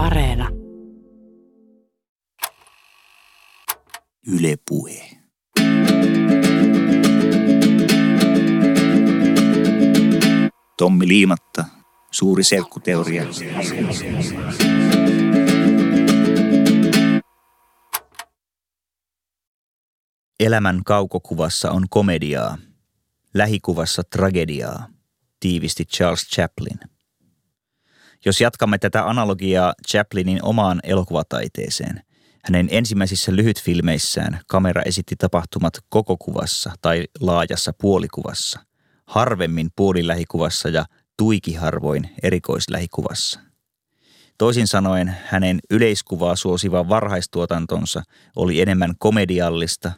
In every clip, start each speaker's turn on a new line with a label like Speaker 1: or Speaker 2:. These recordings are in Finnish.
Speaker 1: Areena.
Speaker 2: Yle Puhe. Tommi Liimatta, suuri selkkuteoria. Elämän kaukokuvassa on komediaa, lähikuvassa tragediaa, tiivisti Charles Chaplin. Jos jatkamme tätä analogiaa Chaplinin omaan elokuvataiteeseen, hänen ensimmäisissä lyhytfilmeissään kamera esitti tapahtumat koko kuvassa tai laajassa puolikuvassa, harvemmin puolilähikuvassa ja tuikiharvoin erikoislähikuvassa. Toisin sanoen hänen yleiskuvaa suosiva varhaistuotantonsa oli enemmän komediallista,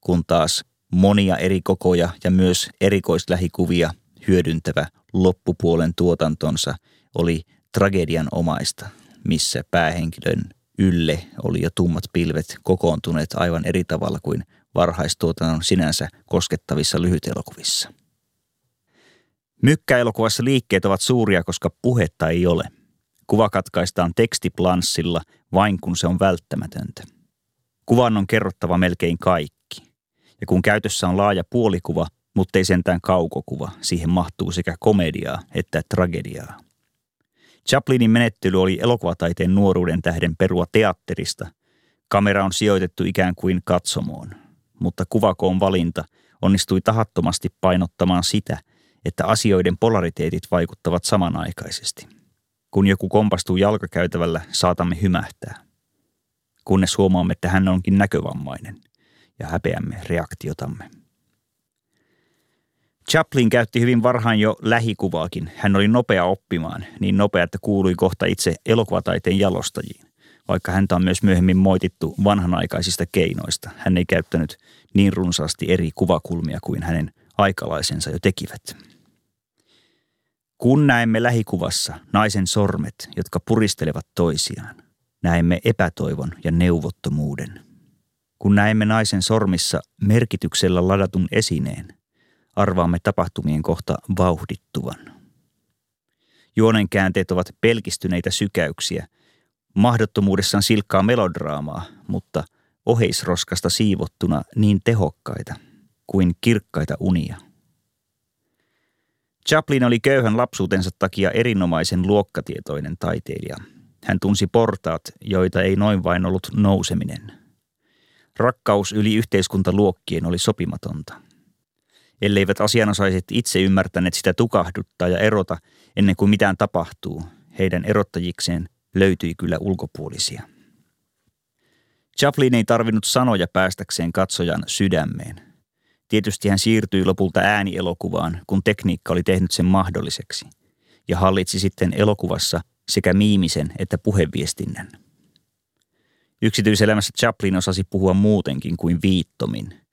Speaker 2: kun taas monia eri kokoja ja myös erikoislähikuvia hyödyntävä loppupuolen tuotantonsa oli tragedian omaista, missä päähenkilön ylle oli jo tummat pilvet kokoontuneet aivan eri tavalla kuin varhaistuotannon sinänsä koskettavissa lyhytelokuvissa. Mykkäelokuvassa liikkeet ovat suuria, koska puhetta ei ole. Kuva katkaistaan tekstiplanssilla vain kun se on välttämätöntä. Kuvan on kerrottava melkein kaikki. Ja kun käytössä on laaja puolikuva, mutta ei sentään kaukokuva, siihen mahtuu sekä komediaa että tragediaa. Chaplinin menettely oli elokuvataiteen nuoruuden tähden perua teatterista. Kamera on sijoitettu ikään kuin katsomoon, mutta kuvakoon valinta onnistui tahattomasti painottamaan sitä, että asioiden polariteetit vaikuttavat samanaikaisesti. Kun joku kompastuu jalkakäytävällä, saatamme hymähtää. Kunnes huomaamme, että hän onkin näkövammainen ja häpeämme reaktiotamme. Chaplin käytti hyvin varhain jo lähikuvaakin. Hän oli nopea oppimaan, niin nopea, että kuului kohta itse elokuvataiteen jalostajiin. Vaikka häntä on myös myöhemmin moitittu vanhanaikaisista keinoista, hän ei käyttänyt niin runsaasti eri kuvakulmia kuin hänen aikalaisensa jo tekivät. Kun näemme lähikuvassa naisen sormet, jotka puristelevat toisiaan, näemme epätoivon ja neuvottomuuden. Kun näemme naisen sormissa merkityksellä ladatun esineen, arvaamme tapahtumien kohta vauhdittuvan. Juonen käänteet ovat pelkistyneitä sykäyksiä, mahdottomuudessaan silkkaa melodraamaa, mutta oheisroskasta siivottuna niin tehokkaita kuin kirkkaita unia. Chaplin oli köyhän lapsuutensa takia erinomaisen luokkatietoinen taiteilija. Hän tunsi portaat, joita ei noin vain ollut nouseminen. Rakkaus yli yhteiskuntaluokkien oli sopimatonta – elleivät asianosaiset itse ymmärtäneet sitä tukahduttaa ja erota ennen kuin mitään tapahtuu. Heidän erottajikseen löytyi kyllä ulkopuolisia. Chaplin ei tarvinnut sanoja päästäkseen katsojan sydämeen. Tietysti hän siirtyi lopulta äänielokuvaan, kun tekniikka oli tehnyt sen mahdolliseksi, ja hallitsi sitten elokuvassa sekä miimisen että puheviestinnän. Yksityiselämässä Chaplin osasi puhua muutenkin kuin viittomin –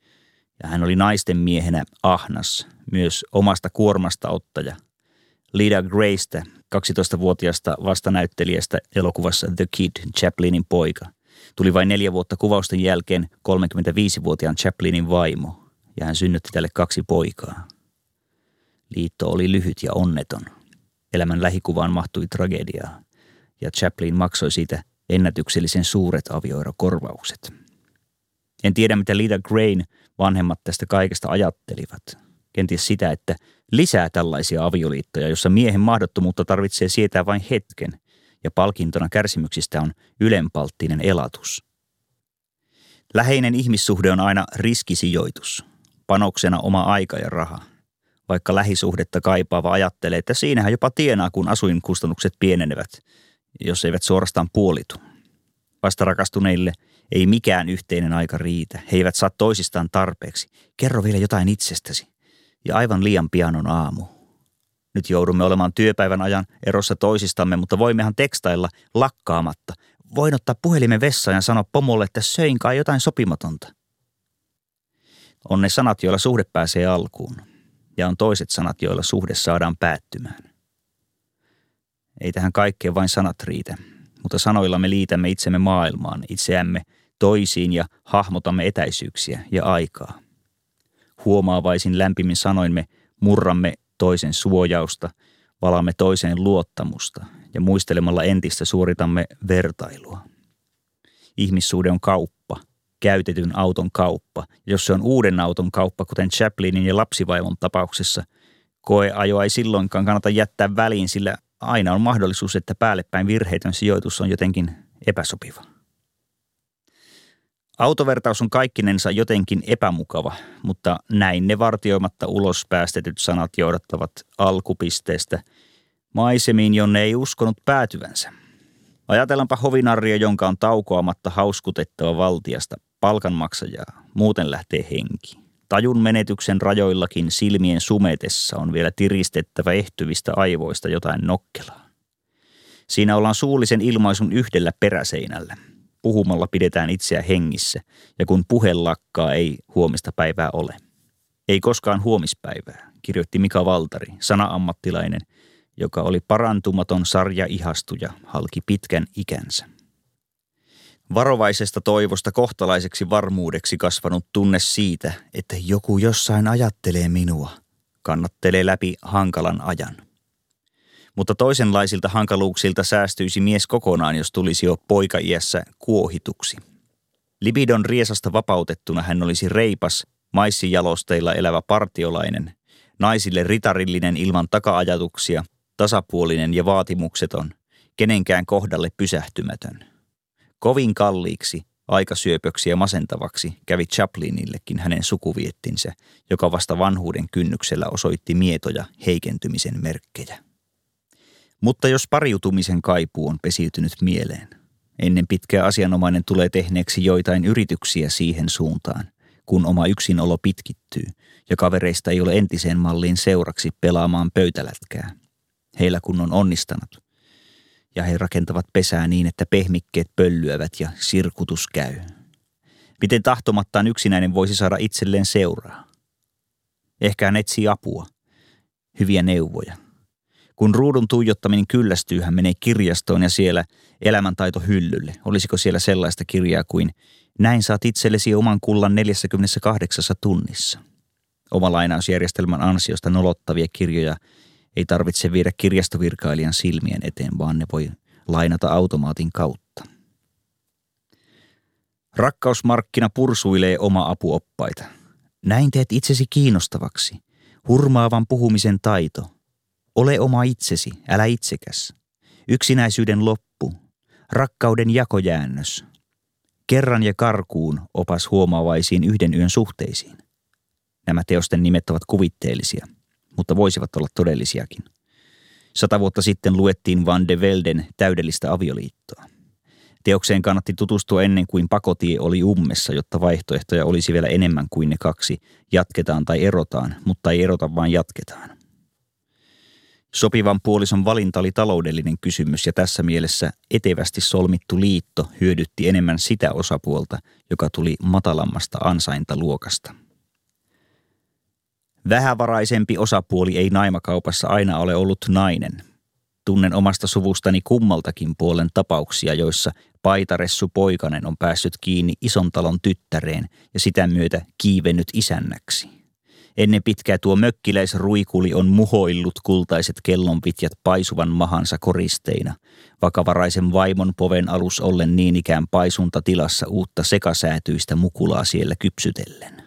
Speaker 2: ja hän oli naisten miehenä ahnas, myös omasta kuormasta ottaja. Lida Graystä, 12-vuotiaasta vastanäyttelijästä elokuvassa The Kid, Chaplinin poika. Tuli vain neljä vuotta kuvausten jälkeen 35-vuotiaan Chaplinin vaimo, ja hän synnytti tälle kaksi poikaa. Liitto oli lyhyt ja onneton. Elämän lähikuvaan mahtui tragediaa, ja Chaplin maksoi siitä ennätyksellisen suuret avioerokorvaukset. En tiedä, mitä Lida Grain vanhemmat tästä kaikesta ajattelivat. Kenties sitä, että lisää tällaisia avioliittoja, jossa miehen mahdottomuutta tarvitsee sietää vain hetken ja palkintona kärsimyksistä on ylenpalttinen elatus. Läheinen ihmissuhde on aina riskisijoitus, panoksena oma aika ja raha. Vaikka lähisuhdetta kaipaava ajattelee, että siinähän jopa tienaa, kun asuinkustannukset pienenevät, jos eivät suorastaan puolitu. Vasta rakastuneille – ei mikään yhteinen aika riitä. He eivät saa toisistaan tarpeeksi. Kerro vielä jotain itsestäsi. Ja aivan liian pian on aamu. Nyt joudumme olemaan työpäivän ajan erossa toisistamme, mutta voimmehan tekstailla lakkaamatta. Voin ottaa puhelimen vessaan ja sanoa pomolle, että söin kai jotain sopimatonta. On ne sanat, joilla suhde pääsee alkuun. Ja on toiset sanat, joilla suhde saadaan päättymään. Ei tähän kaikkeen vain sanat riitä mutta sanoilla me liitämme itsemme maailmaan, itseämme toisiin ja hahmotamme etäisyyksiä ja aikaa. Huomaavaisin lämpimin sanoin me murramme toisen suojausta, valamme toiseen luottamusta ja muistelemalla entistä suoritamme vertailua. Ihmissuhde on kauppa, käytetyn auton kauppa. Jos se on uuden auton kauppa, kuten Chaplinin ja lapsivaimon tapauksessa, koeajoa ei silloinkaan kannata jättää väliin, sillä aina on mahdollisuus, että päällepäin virheitön sijoitus on jotenkin epäsopiva. Autovertaus on kaikkinensa jotenkin epämukava, mutta näin ne vartioimatta ulos päästetyt sanat johdattavat alkupisteestä maisemiin, jonne ei uskonut päätyvänsä. Ajatellaanpa hovinarria, jonka on taukoamatta hauskutettava valtiasta palkanmaksajaa, muuten lähtee henki. Tajun menetyksen rajoillakin silmien sumetessa on vielä tiristettävä ehtyvistä aivoista jotain nokkelaa. Siinä ollaan suullisen ilmaisun yhdellä peräseinällä. Puhumalla pidetään itseä hengissä, ja kun puhe lakkaa, ei huomista päivää ole. Ei koskaan huomispäivää, kirjoitti Mika Valtari, sana-ammattilainen, joka oli parantumaton sarja ihastuja, halki pitkän ikänsä. Varovaisesta toivosta kohtalaiseksi varmuudeksi kasvanut tunne siitä, että joku jossain ajattelee minua, kannattelee läpi hankalan ajan. Mutta toisenlaisilta hankaluuksilta säästyisi mies kokonaan, jos tulisi jo poikaiässä kuohituksi. Libidon riesasta vapautettuna hän olisi reipas, maissijalosteilla elävä partiolainen, naisille ritarillinen ilman takaajatuksia, tasapuolinen ja vaatimukseton, kenenkään kohdalle pysähtymätön – Kovin kalliiksi, aikasyöpöksi ja masentavaksi kävi Chaplinillekin hänen sukuviettinsä, joka vasta vanhuuden kynnyksellä osoitti mietoja heikentymisen merkkejä. Mutta jos pariutumisen kaipuu on pesiytynyt mieleen, ennen pitkää asianomainen tulee tehneeksi joitain yrityksiä siihen suuntaan, kun oma yksinolo pitkittyy ja kavereista ei ole entiseen malliin seuraksi pelaamaan pöytälätkää. Heillä kun on onnistanut, ja he rakentavat pesää niin, että pehmikkeet pöllyävät ja sirkutus käy. Miten tahtomattaan yksinäinen voisi saada itselleen seuraa? Ehkä hän etsii apua, hyviä neuvoja. Kun ruudun tuijottaminen kyllästyy, hän menee kirjastoon ja siellä elämäntaito hyllylle. Olisiko siellä sellaista kirjaa kuin Näin saat itsellesi oman kullan 48 tunnissa. Oma lainausjärjestelmän ansiosta nolottavia kirjoja – ei tarvitse viedä kirjastovirkailijan silmien eteen, vaan ne voi lainata automaatin kautta. Rakkausmarkkina pursuilee oma apuoppaita. Näin teet itsesi kiinnostavaksi. Hurmaavan puhumisen taito. Ole oma itsesi, älä itsekäs. Yksinäisyyden loppu. Rakkauden jakojäännös. Kerran ja karkuun opas huomaavaisiin yhden yön suhteisiin. Nämä teosten nimet ovat kuvitteellisia – mutta voisivat olla todellisiakin. Sata vuotta sitten luettiin Van de Velden täydellistä avioliittoa. Teokseen kannatti tutustua ennen kuin pakotie oli ummessa, jotta vaihtoehtoja olisi vielä enemmän kuin ne kaksi. Jatketaan tai erotaan, mutta ei erota vaan jatketaan. Sopivan puolison valinta oli taloudellinen kysymys ja tässä mielessä etevästi solmittu liitto hyödytti enemmän sitä osapuolta, joka tuli matalammasta ansaintaluokasta – Vähävaraisempi osapuoli ei naimakaupassa aina ole ollut nainen. Tunnen omasta suvustani kummaltakin puolen tapauksia, joissa paitaressu poikanen on päässyt kiinni ison talon tyttäreen ja sitä myötä kiivennyt isännäksi. Ennen pitkää tuo mökkiläisruikuli on muhoillut kultaiset kellonpitjät paisuvan mahansa koristeina, vakavaraisen vaimon poven alus ollen niin ikään paisunta tilassa uutta sekasäätyistä mukulaa siellä kypsytellen.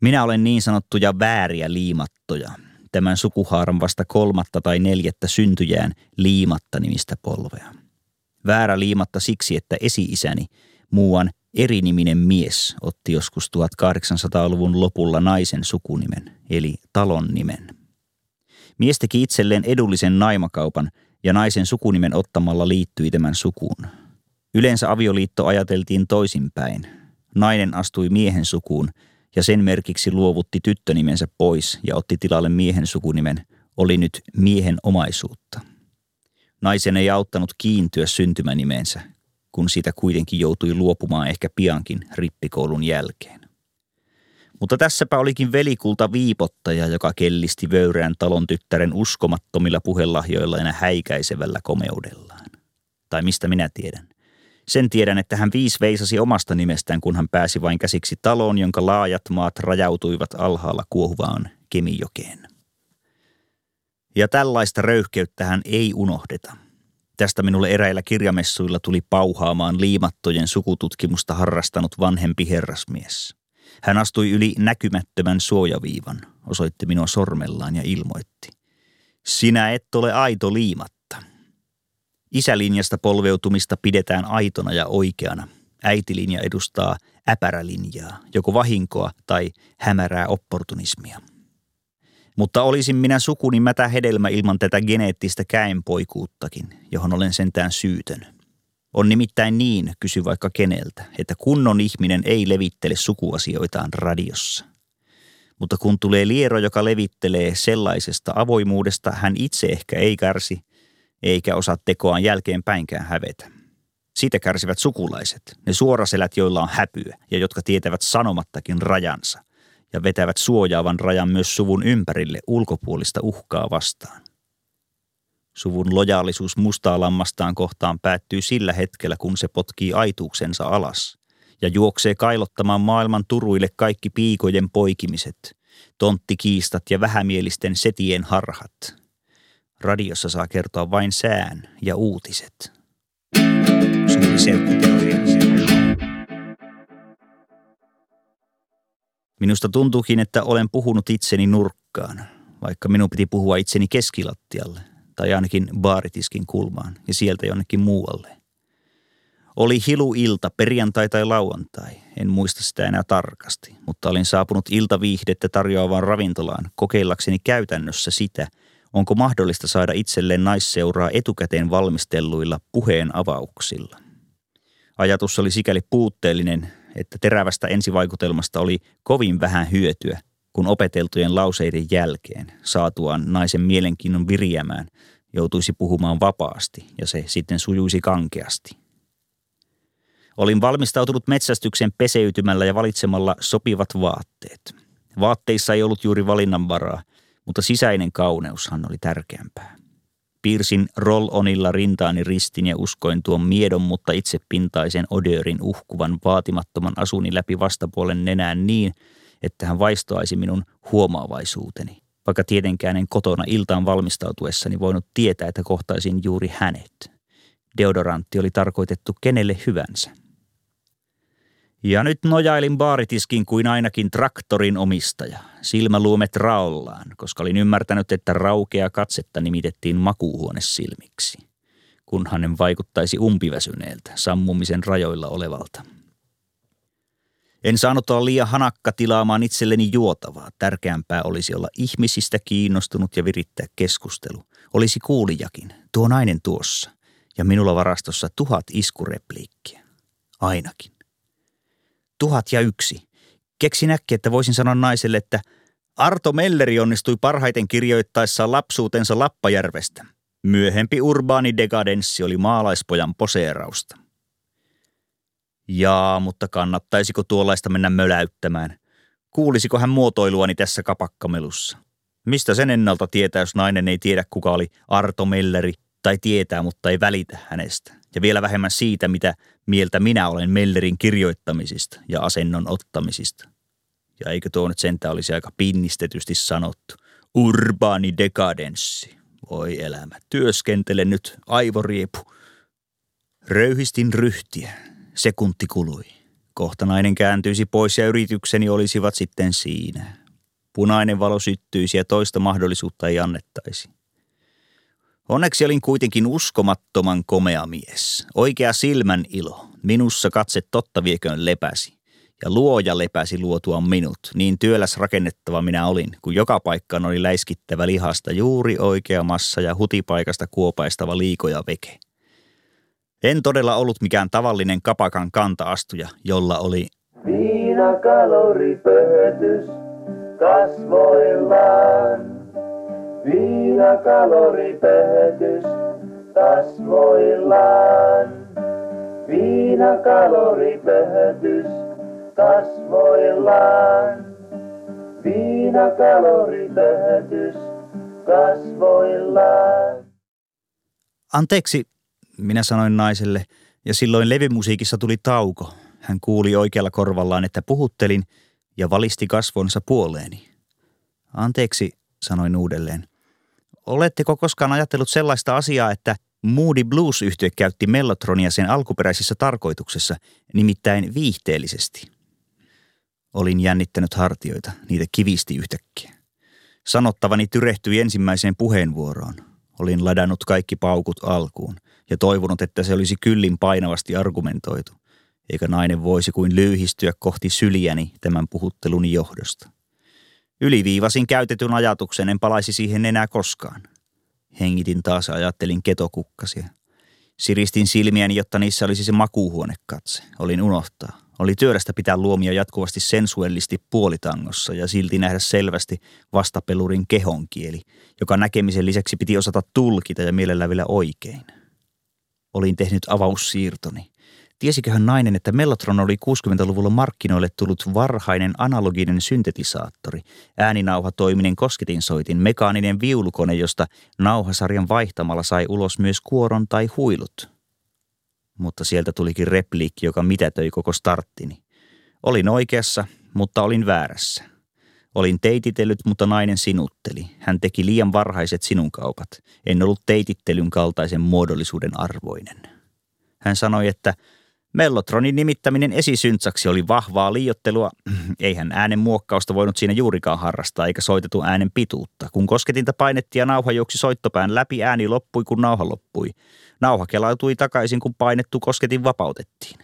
Speaker 2: Minä olen niin sanottuja vääriä liimattoja, tämän sukuhaaran vasta kolmatta tai neljättä syntyjään liimatta nimistä polvea. Väärä liimatta siksi, että esi-isäni, muuan eriniminen mies, otti joskus 1800-luvun lopulla naisen sukunimen, eli talon nimen. Mies teki itselleen edullisen naimakaupan ja naisen sukunimen ottamalla liittyi tämän sukuun. Yleensä avioliitto ajateltiin toisinpäin. Nainen astui miehen sukuun – ja sen merkiksi luovutti tyttönimensä pois ja otti tilalle miehen sukunimen, oli nyt miehen omaisuutta. Naisen ei auttanut kiintyä syntymänimensä, kun siitä kuitenkin joutui luopumaan ehkä piankin rippikoulun jälkeen. Mutta tässäpä olikin velikulta viipottaja, joka kellisti vöyreän talon tyttären uskomattomilla puhelahjoilla ja häikäisevällä komeudellaan. Tai mistä minä tiedän. Sen tiedän, että hän viis veisasi omasta nimestään, kun hän pääsi vain käsiksi taloon, jonka laajat maat rajautuivat alhaalla kuohuvaan Kemijokeen. Ja tällaista röyhkeyttä hän ei unohdeta. Tästä minulle eräillä kirjamessuilla tuli pauhaamaan liimattojen sukututkimusta harrastanut vanhempi herrasmies. Hän astui yli näkymättömän suojaviivan, osoitti minua sormellaan ja ilmoitti. Sinä et ole aito liimatta. Isälinjasta polveutumista pidetään aitona ja oikeana. Äitilinja edustaa äpärälinjaa, joko vahinkoa tai hämärää opportunismia. Mutta olisin minä sukuni mätä hedelmä ilman tätä geneettistä käenpoikuuttakin, johon olen sentään syytön. On nimittäin niin, kysy vaikka keneltä, että kunnon ihminen ei levittele sukuasioitaan radiossa. Mutta kun tulee liero, joka levittelee sellaisesta avoimuudesta, hän itse ehkä ei kärsi, eikä osaa tekoaan jälkeenpäinkään hävetä. Siitä kärsivät sukulaiset, ne suoraselät, joilla on häpyä ja jotka tietävät sanomattakin rajansa ja vetävät suojaavan rajan myös suvun ympärille ulkopuolista uhkaa vastaan. Suvun lojaalisuus mustaa lammastaan kohtaan päättyy sillä hetkellä, kun se potkii aituuksensa alas ja juoksee kailottamaan maailman turuille kaikki piikojen poikimiset, tonttikiistat ja vähämielisten setien harhat. Radiossa saa kertoa vain sään ja uutiset. Suuri selkkuteoria. Minusta tuntuukin, että olen puhunut itseni nurkkaan, vaikka minun piti puhua itseni keskilattialle – tai ainakin baaritiskin kulmaan ja sieltä jonnekin muualle. Oli hiluilta, perjantai tai lauantai, en muista sitä enää tarkasti, mutta olin saapunut iltaviihdettä tarjoavaan ravintolaan kokeillakseni käytännössä sitä, onko mahdollista saada itselleen naisseuraa etukäteen valmistelluilla puheen avauksilla. Ajatus oli sikäli puutteellinen, että terävästä ensivaikutelmasta oli kovin vähän hyötyä – kun opeteltujen lauseiden jälkeen saatuaan naisen mielenkiinnon viriämään joutuisi puhumaan vapaasti ja se sitten sujuisi kankeasti. Olin valmistautunut metsästyksen peseytymällä ja valitsemalla sopivat vaatteet. Vaatteissa ei ollut juuri valinnanvaraa, mutta sisäinen kauneushan oli tärkeämpää. Piirsin roll-onilla rintaani ristin ja uskoin tuon miedon, mutta itsepintaisen odörin uhkuvan vaatimattoman asuni läpi vastapuolen nenään niin – että hän vaistoaisi minun huomaavaisuuteni, vaikka tietenkään en kotona iltaan valmistautuessani voinut tietää, että kohtaisin juuri hänet. Deodorantti oli tarkoitettu kenelle hyvänsä. Ja nyt nojailin baaritiskin kuin ainakin traktorin omistaja, silmäluomet raollaan, koska olin ymmärtänyt, että raukea katsetta nimitettiin makuuhuonesilmiksi, kun hänen vaikuttaisi umpiväsyneeltä, sammumisen rajoilla olevalta – en saanut olla liian hanakka tilaamaan itselleni juotavaa. Tärkeämpää olisi olla ihmisistä kiinnostunut ja virittää keskustelu. Olisi kuulijakin, tuo nainen tuossa. Ja minulla varastossa tuhat iskurepliikkiä. Ainakin. Tuhat ja yksi. Keksin äkkiä, että voisin sanoa naiselle, että Arto Melleri onnistui parhaiten kirjoittaessaan lapsuutensa Lappajärvestä. Myöhempi urbaani dekadenssi oli maalaispojan poseerausta. Jaa, mutta kannattaisiko tuollaista mennä möläyttämään? Kuulisiko hän muotoiluani tässä kapakkamelussa? Mistä sen ennalta tietää, jos nainen ei tiedä, kuka oli Arto Melleri, tai tietää, mutta ei välitä hänestä? Ja vielä vähemmän siitä, mitä mieltä minä olen Mellerin kirjoittamisista ja asennon ottamisista. Ja eikö tuo nyt sentään olisi aika pinnistetysti sanottu? Urbaani dekadenssi. Voi elämä, työskentele nyt, aivoriepu. Röyhistin ryhtiä, Sekunti kului. Kohta nainen kääntyisi pois ja yritykseni olisivat sitten siinä. Punainen valo syttyisi ja toista mahdollisuutta ei annettaisi. Onneksi olin kuitenkin uskomattoman komea mies. Oikea silmän ilo. Minussa katse totta vieköön lepäsi. Ja luoja lepäsi luotua minut. Niin työläs rakennettava minä olin, kun joka paikkaan oli läiskittävä lihasta juuri oikea massa ja hutipaikasta kuopaistava liikoja veke. En todella ollut mikään tavallinen kapakan kantaastuja, jolla oli
Speaker 1: Viinakaloripöhötys kasvoillaan. Viinakaloripöhötys kasvoillaan. Viinakaloripöhötys kasvoillaan. Viinakaloripöhötys kasvoillaan.
Speaker 2: Anteeksi, minä sanoin naiselle, ja silloin levymusiikissa tuli tauko. Hän kuuli oikealla korvallaan, että puhuttelin ja valisti kasvonsa puoleeni. Anteeksi, sanoin uudelleen. Oletteko koskaan ajatellut sellaista asiaa, että Moody Blues-yhtye käytti mellotronia sen alkuperäisessä tarkoituksessa, nimittäin viihteellisesti? Olin jännittänyt hartioita, niitä kivisti yhtäkkiä. Sanottavani tyrehtyi ensimmäiseen puheenvuoroon. Olin ladannut kaikki paukut alkuun ja toivonut, että se olisi kyllin painavasti argumentoitu, eikä nainen voisi kuin lyyhistyä kohti syliäni tämän puhutteluni johdosta. Yliviivasin käytetyn ajatuksen, en palaisi siihen enää koskaan. Hengitin taas ja ajattelin ketokukkasia. Siristin silmiäni, jotta niissä olisi se makuuhuonekatse. Olin unohtaa. Oli työlästä pitää luomia jatkuvasti sensuellisti puolitangossa ja silti nähdä selvästi vastapelurin kehonkieli, joka näkemisen lisäksi piti osata tulkita ja mielellä vielä oikein. Olin tehnyt avaussiirtoni. Tiesiköhän nainen, että Mellotron oli 60-luvulla markkinoille tullut varhainen analoginen syntetisaattori, ääninauhatoiminen kosketinsoitin, mekaaninen viulukone, josta nauhasarjan vaihtamalla sai ulos myös kuoron tai huilut – mutta sieltä tulikin repliikki, joka mitätöi koko starttini. Olin oikeassa, mutta olin väärässä. Olin teititellyt, mutta nainen sinutteli. Hän teki liian varhaiset sinun kaupat. En ollut teitittelyn kaltaisen muodollisuuden arvoinen. Hän sanoi, että Mellotronin nimittäminen esisyntsaksi oli vahvaa liiottelua. Eihän äänen muokkausta voinut siinä juurikaan harrastaa, eikä soitettu äänen pituutta. Kun kosketinta painettiin ja nauha juoksi soittopään läpi, ääni loppui, kun nauha loppui. Nauha kelautui takaisin, kun painettu kosketin vapautettiin.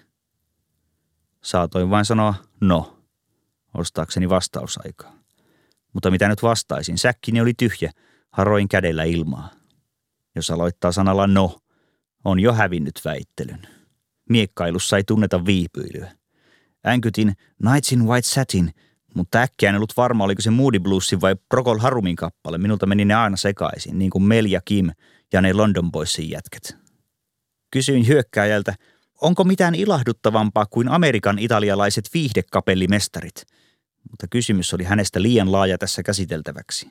Speaker 2: Saatoin vain sanoa no, ostaakseni vastausaikaa. Mutta mitä nyt vastaisin? Säkkini oli tyhjä, haroin kädellä ilmaa. Jos aloittaa sanalla no, on jo hävinnyt väittelyn. Miekkailussa ei tunneta viipyilyä. Änkytin Nights in White Satin, mutta äkkiä en ollut varma, oliko se Moody Bluesin vai Procol Harumin kappale. Minulta meni ne aina sekaisin, niin kuin Mel ja Kim ja ne London Boysin jätket. Kysyin hyökkääjältä, onko mitään ilahduttavampaa kuin Amerikan italialaiset viihdekapellimestarit, mutta kysymys oli hänestä liian laaja tässä käsiteltäväksi.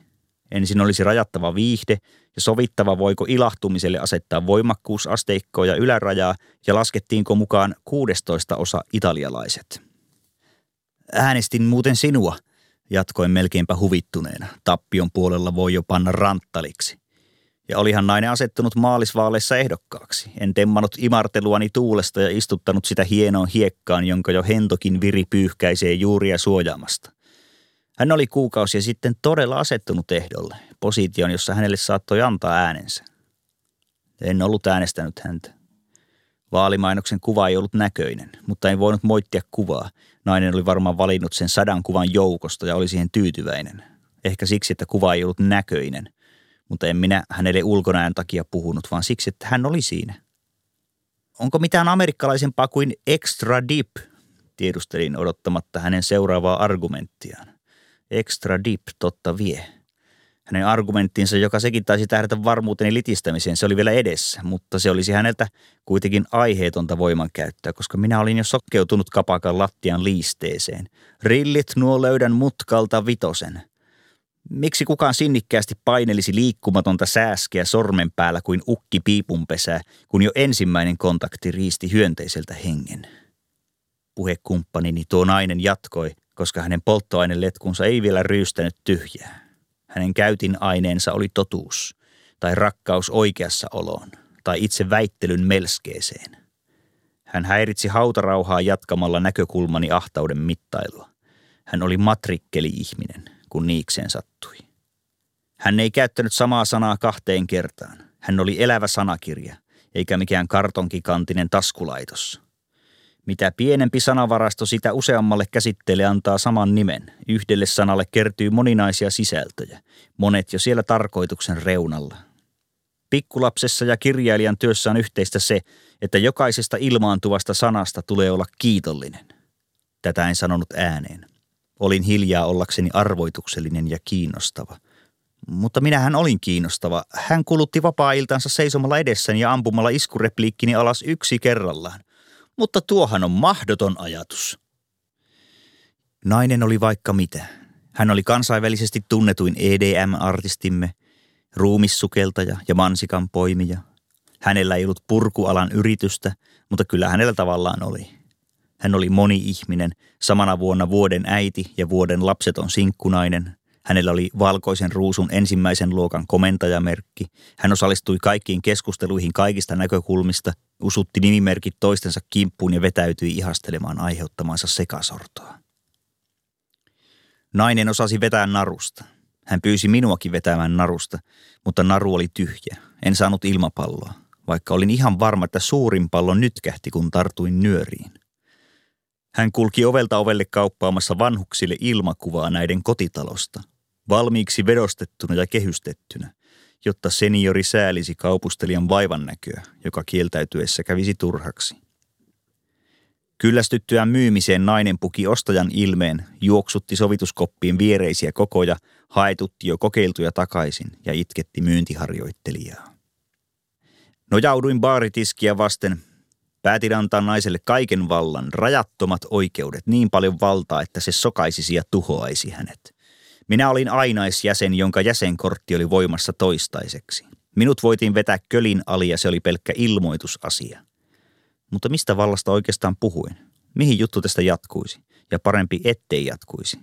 Speaker 2: Ensin olisi rajattava viihde ja sovittava, voiko ilahtumiselle asettaa voimakkuusasteikkoa ja ylärajaa ja laskettiinko mukaan 16 osa italialaiset. Äänestin muuten sinua, jatkoin melkeinpä huvittuneena. Tappion puolella voi jo panna ranttaliksi. Ja olihan nainen asettunut maalisvaaleissa ehdokkaaksi. En temmannut imarteluani tuulesta ja istuttanut sitä hienoon hiekkaan, jonka jo hentokin viri pyyhkäisee juuria suojaamasta. Hän oli kuukausia sitten todella asettunut ehdolle, position, jossa hänelle saattoi antaa äänensä. En ollut äänestänyt häntä. Vaalimainoksen kuva ei ollut näköinen, mutta en voinut moittia kuvaa. Nainen oli varmaan valinnut sen sadan kuvan joukosta ja oli siihen tyytyväinen. Ehkä siksi, että kuva ei ollut näköinen – mutta en minä hänelle ulkonäön takia puhunut, vaan siksi, että hän oli siinä. Onko mitään amerikkalaisempaa kuin extra dip? Tiedustelin odottamatta hänen seuraavaa argumenttiaan. Extra dip totta vie. Hänen argumenttinsa, joka sekin taisi tähdätä varmuuteni litistämiseen, se oli vielä edessä, mutta se olisi häneltä kuitenkin aiheetonta voimankäyttöä, koska minä olin jo sokkeutunut kapakan lattian liisteeseen. Rillit nuo löydän mutkalta vitosen. Miksi kukaan sinnikkäästi painelisi liikkumatonta sääskeä sormen päällä kuin ukki piipunpesää, kun jo ensimmäinen kontakti riisti hyönteiseltä hengen? Puhekumppanini tuo nainen jatkoi, koska hänen polttoaineletkunsa ei vielä ryystänyt tyhjää. Hänen käytin aineensa oli totuus, tai rakkaus oikeassa oloon, tai itse väittelyn melskeeseen. Hän häiritsi hautarauhaa jatkamalla näkökulmani ahtauden mittailua. Hän oli matrikkeli-ihminen – kun niikseen sattui. Hän ei käyttänyt samaa sanaa kahteen kertaan. Hän oli elävä sanakirja, eikä mikään kartonkikantinen taskulaitos. Mitä pienempi sanavarasto, sitä useammalle käsitteelle antaa saman nimen. Yhdelle sanalle kertyy moninaisia sisältöjä, monet jo siellä tarkoituksen reunalla. Pikkulapsessa ja kirjailijan työssä on yhteistä se, että jokaisesta ilmaantuvasta sanasta tulee olla kiitollinen. Tätä en sanonut ääneen. Olin hiljaa ollakseni arvoituksellinen ja kiinnostava. Mutta minähän olin kiinnostava. Hän kulutti vapaa-iltansa seisomalla edessäni ja ampumalla iskurepliikkini alas yksi kerrallaan. Mutta tuohan on mahdoton ajatus. Nainen oli vaikka mitä. Hän oli kansainvälisesti tunnetuin EDM-artistimme, ruumissukeltaja ja mansikan poimija. Hänellä ei ollut purkualan yritystä, mutta kyllä hänellä tavallaan oli – hän oli moni-ihminen, samana vuonna vuoden äiti ja vuoden lapseton sinkkunainen. Hänellä oli valkoisen ruusun ensimmäisen luokan komentajamerkki. Hän osallistui kaikkiin keskusteluihin kaikista näkökulmista, usutti nimimerkit toistensa kimppuun ja vetäytyi ihastelemaan aiheuttamaansa sekasortoa. Nainen osasi vetää narusta. Hän pyysi minuakin vetämään narusta, mutta naru oli tyhjä. En saanut ilmapalloa, vaikka olin ihan varma, että suurin pallo nytkähti, kun tartuin nyöriin. Hän kulki ovelta ovelle kauppaamassa vanhuksille ilmakuvaa näiden kotitalosta, valmiiksi vedostettuna ja kehystettynä, jotta seniori säälisi kaupustelijan vaivan näköä, joka kieltäytyessä kävisi turhaksi. Kyllästyttyään myymiseen nainen puki ostajan ilmeen, juoksutti sovituskoppiin viereisiä kokoja, haetutti jo kokeiltuja takaisin ja itketti myyntiharjoittelijaa. Nojauduin baaritiskiä vasten, Päätin antaa naiselle kaiken vallan, rajattomat oikeudet, niin paljon valtaa, että se sokaisisi ja tuhoaisi hänet. Minä olin ainaisjäsen, jonka jäsenkortti oli voimassa toistaiseksi. Minut voitiin vetää kölin ali ja se oli pelkkä ilmoitusasia. Mutta mistä vallasta oikeastaan puhuin? Mihin juttu tästä jatkuisi? Ja parempi ettei jatkuisi.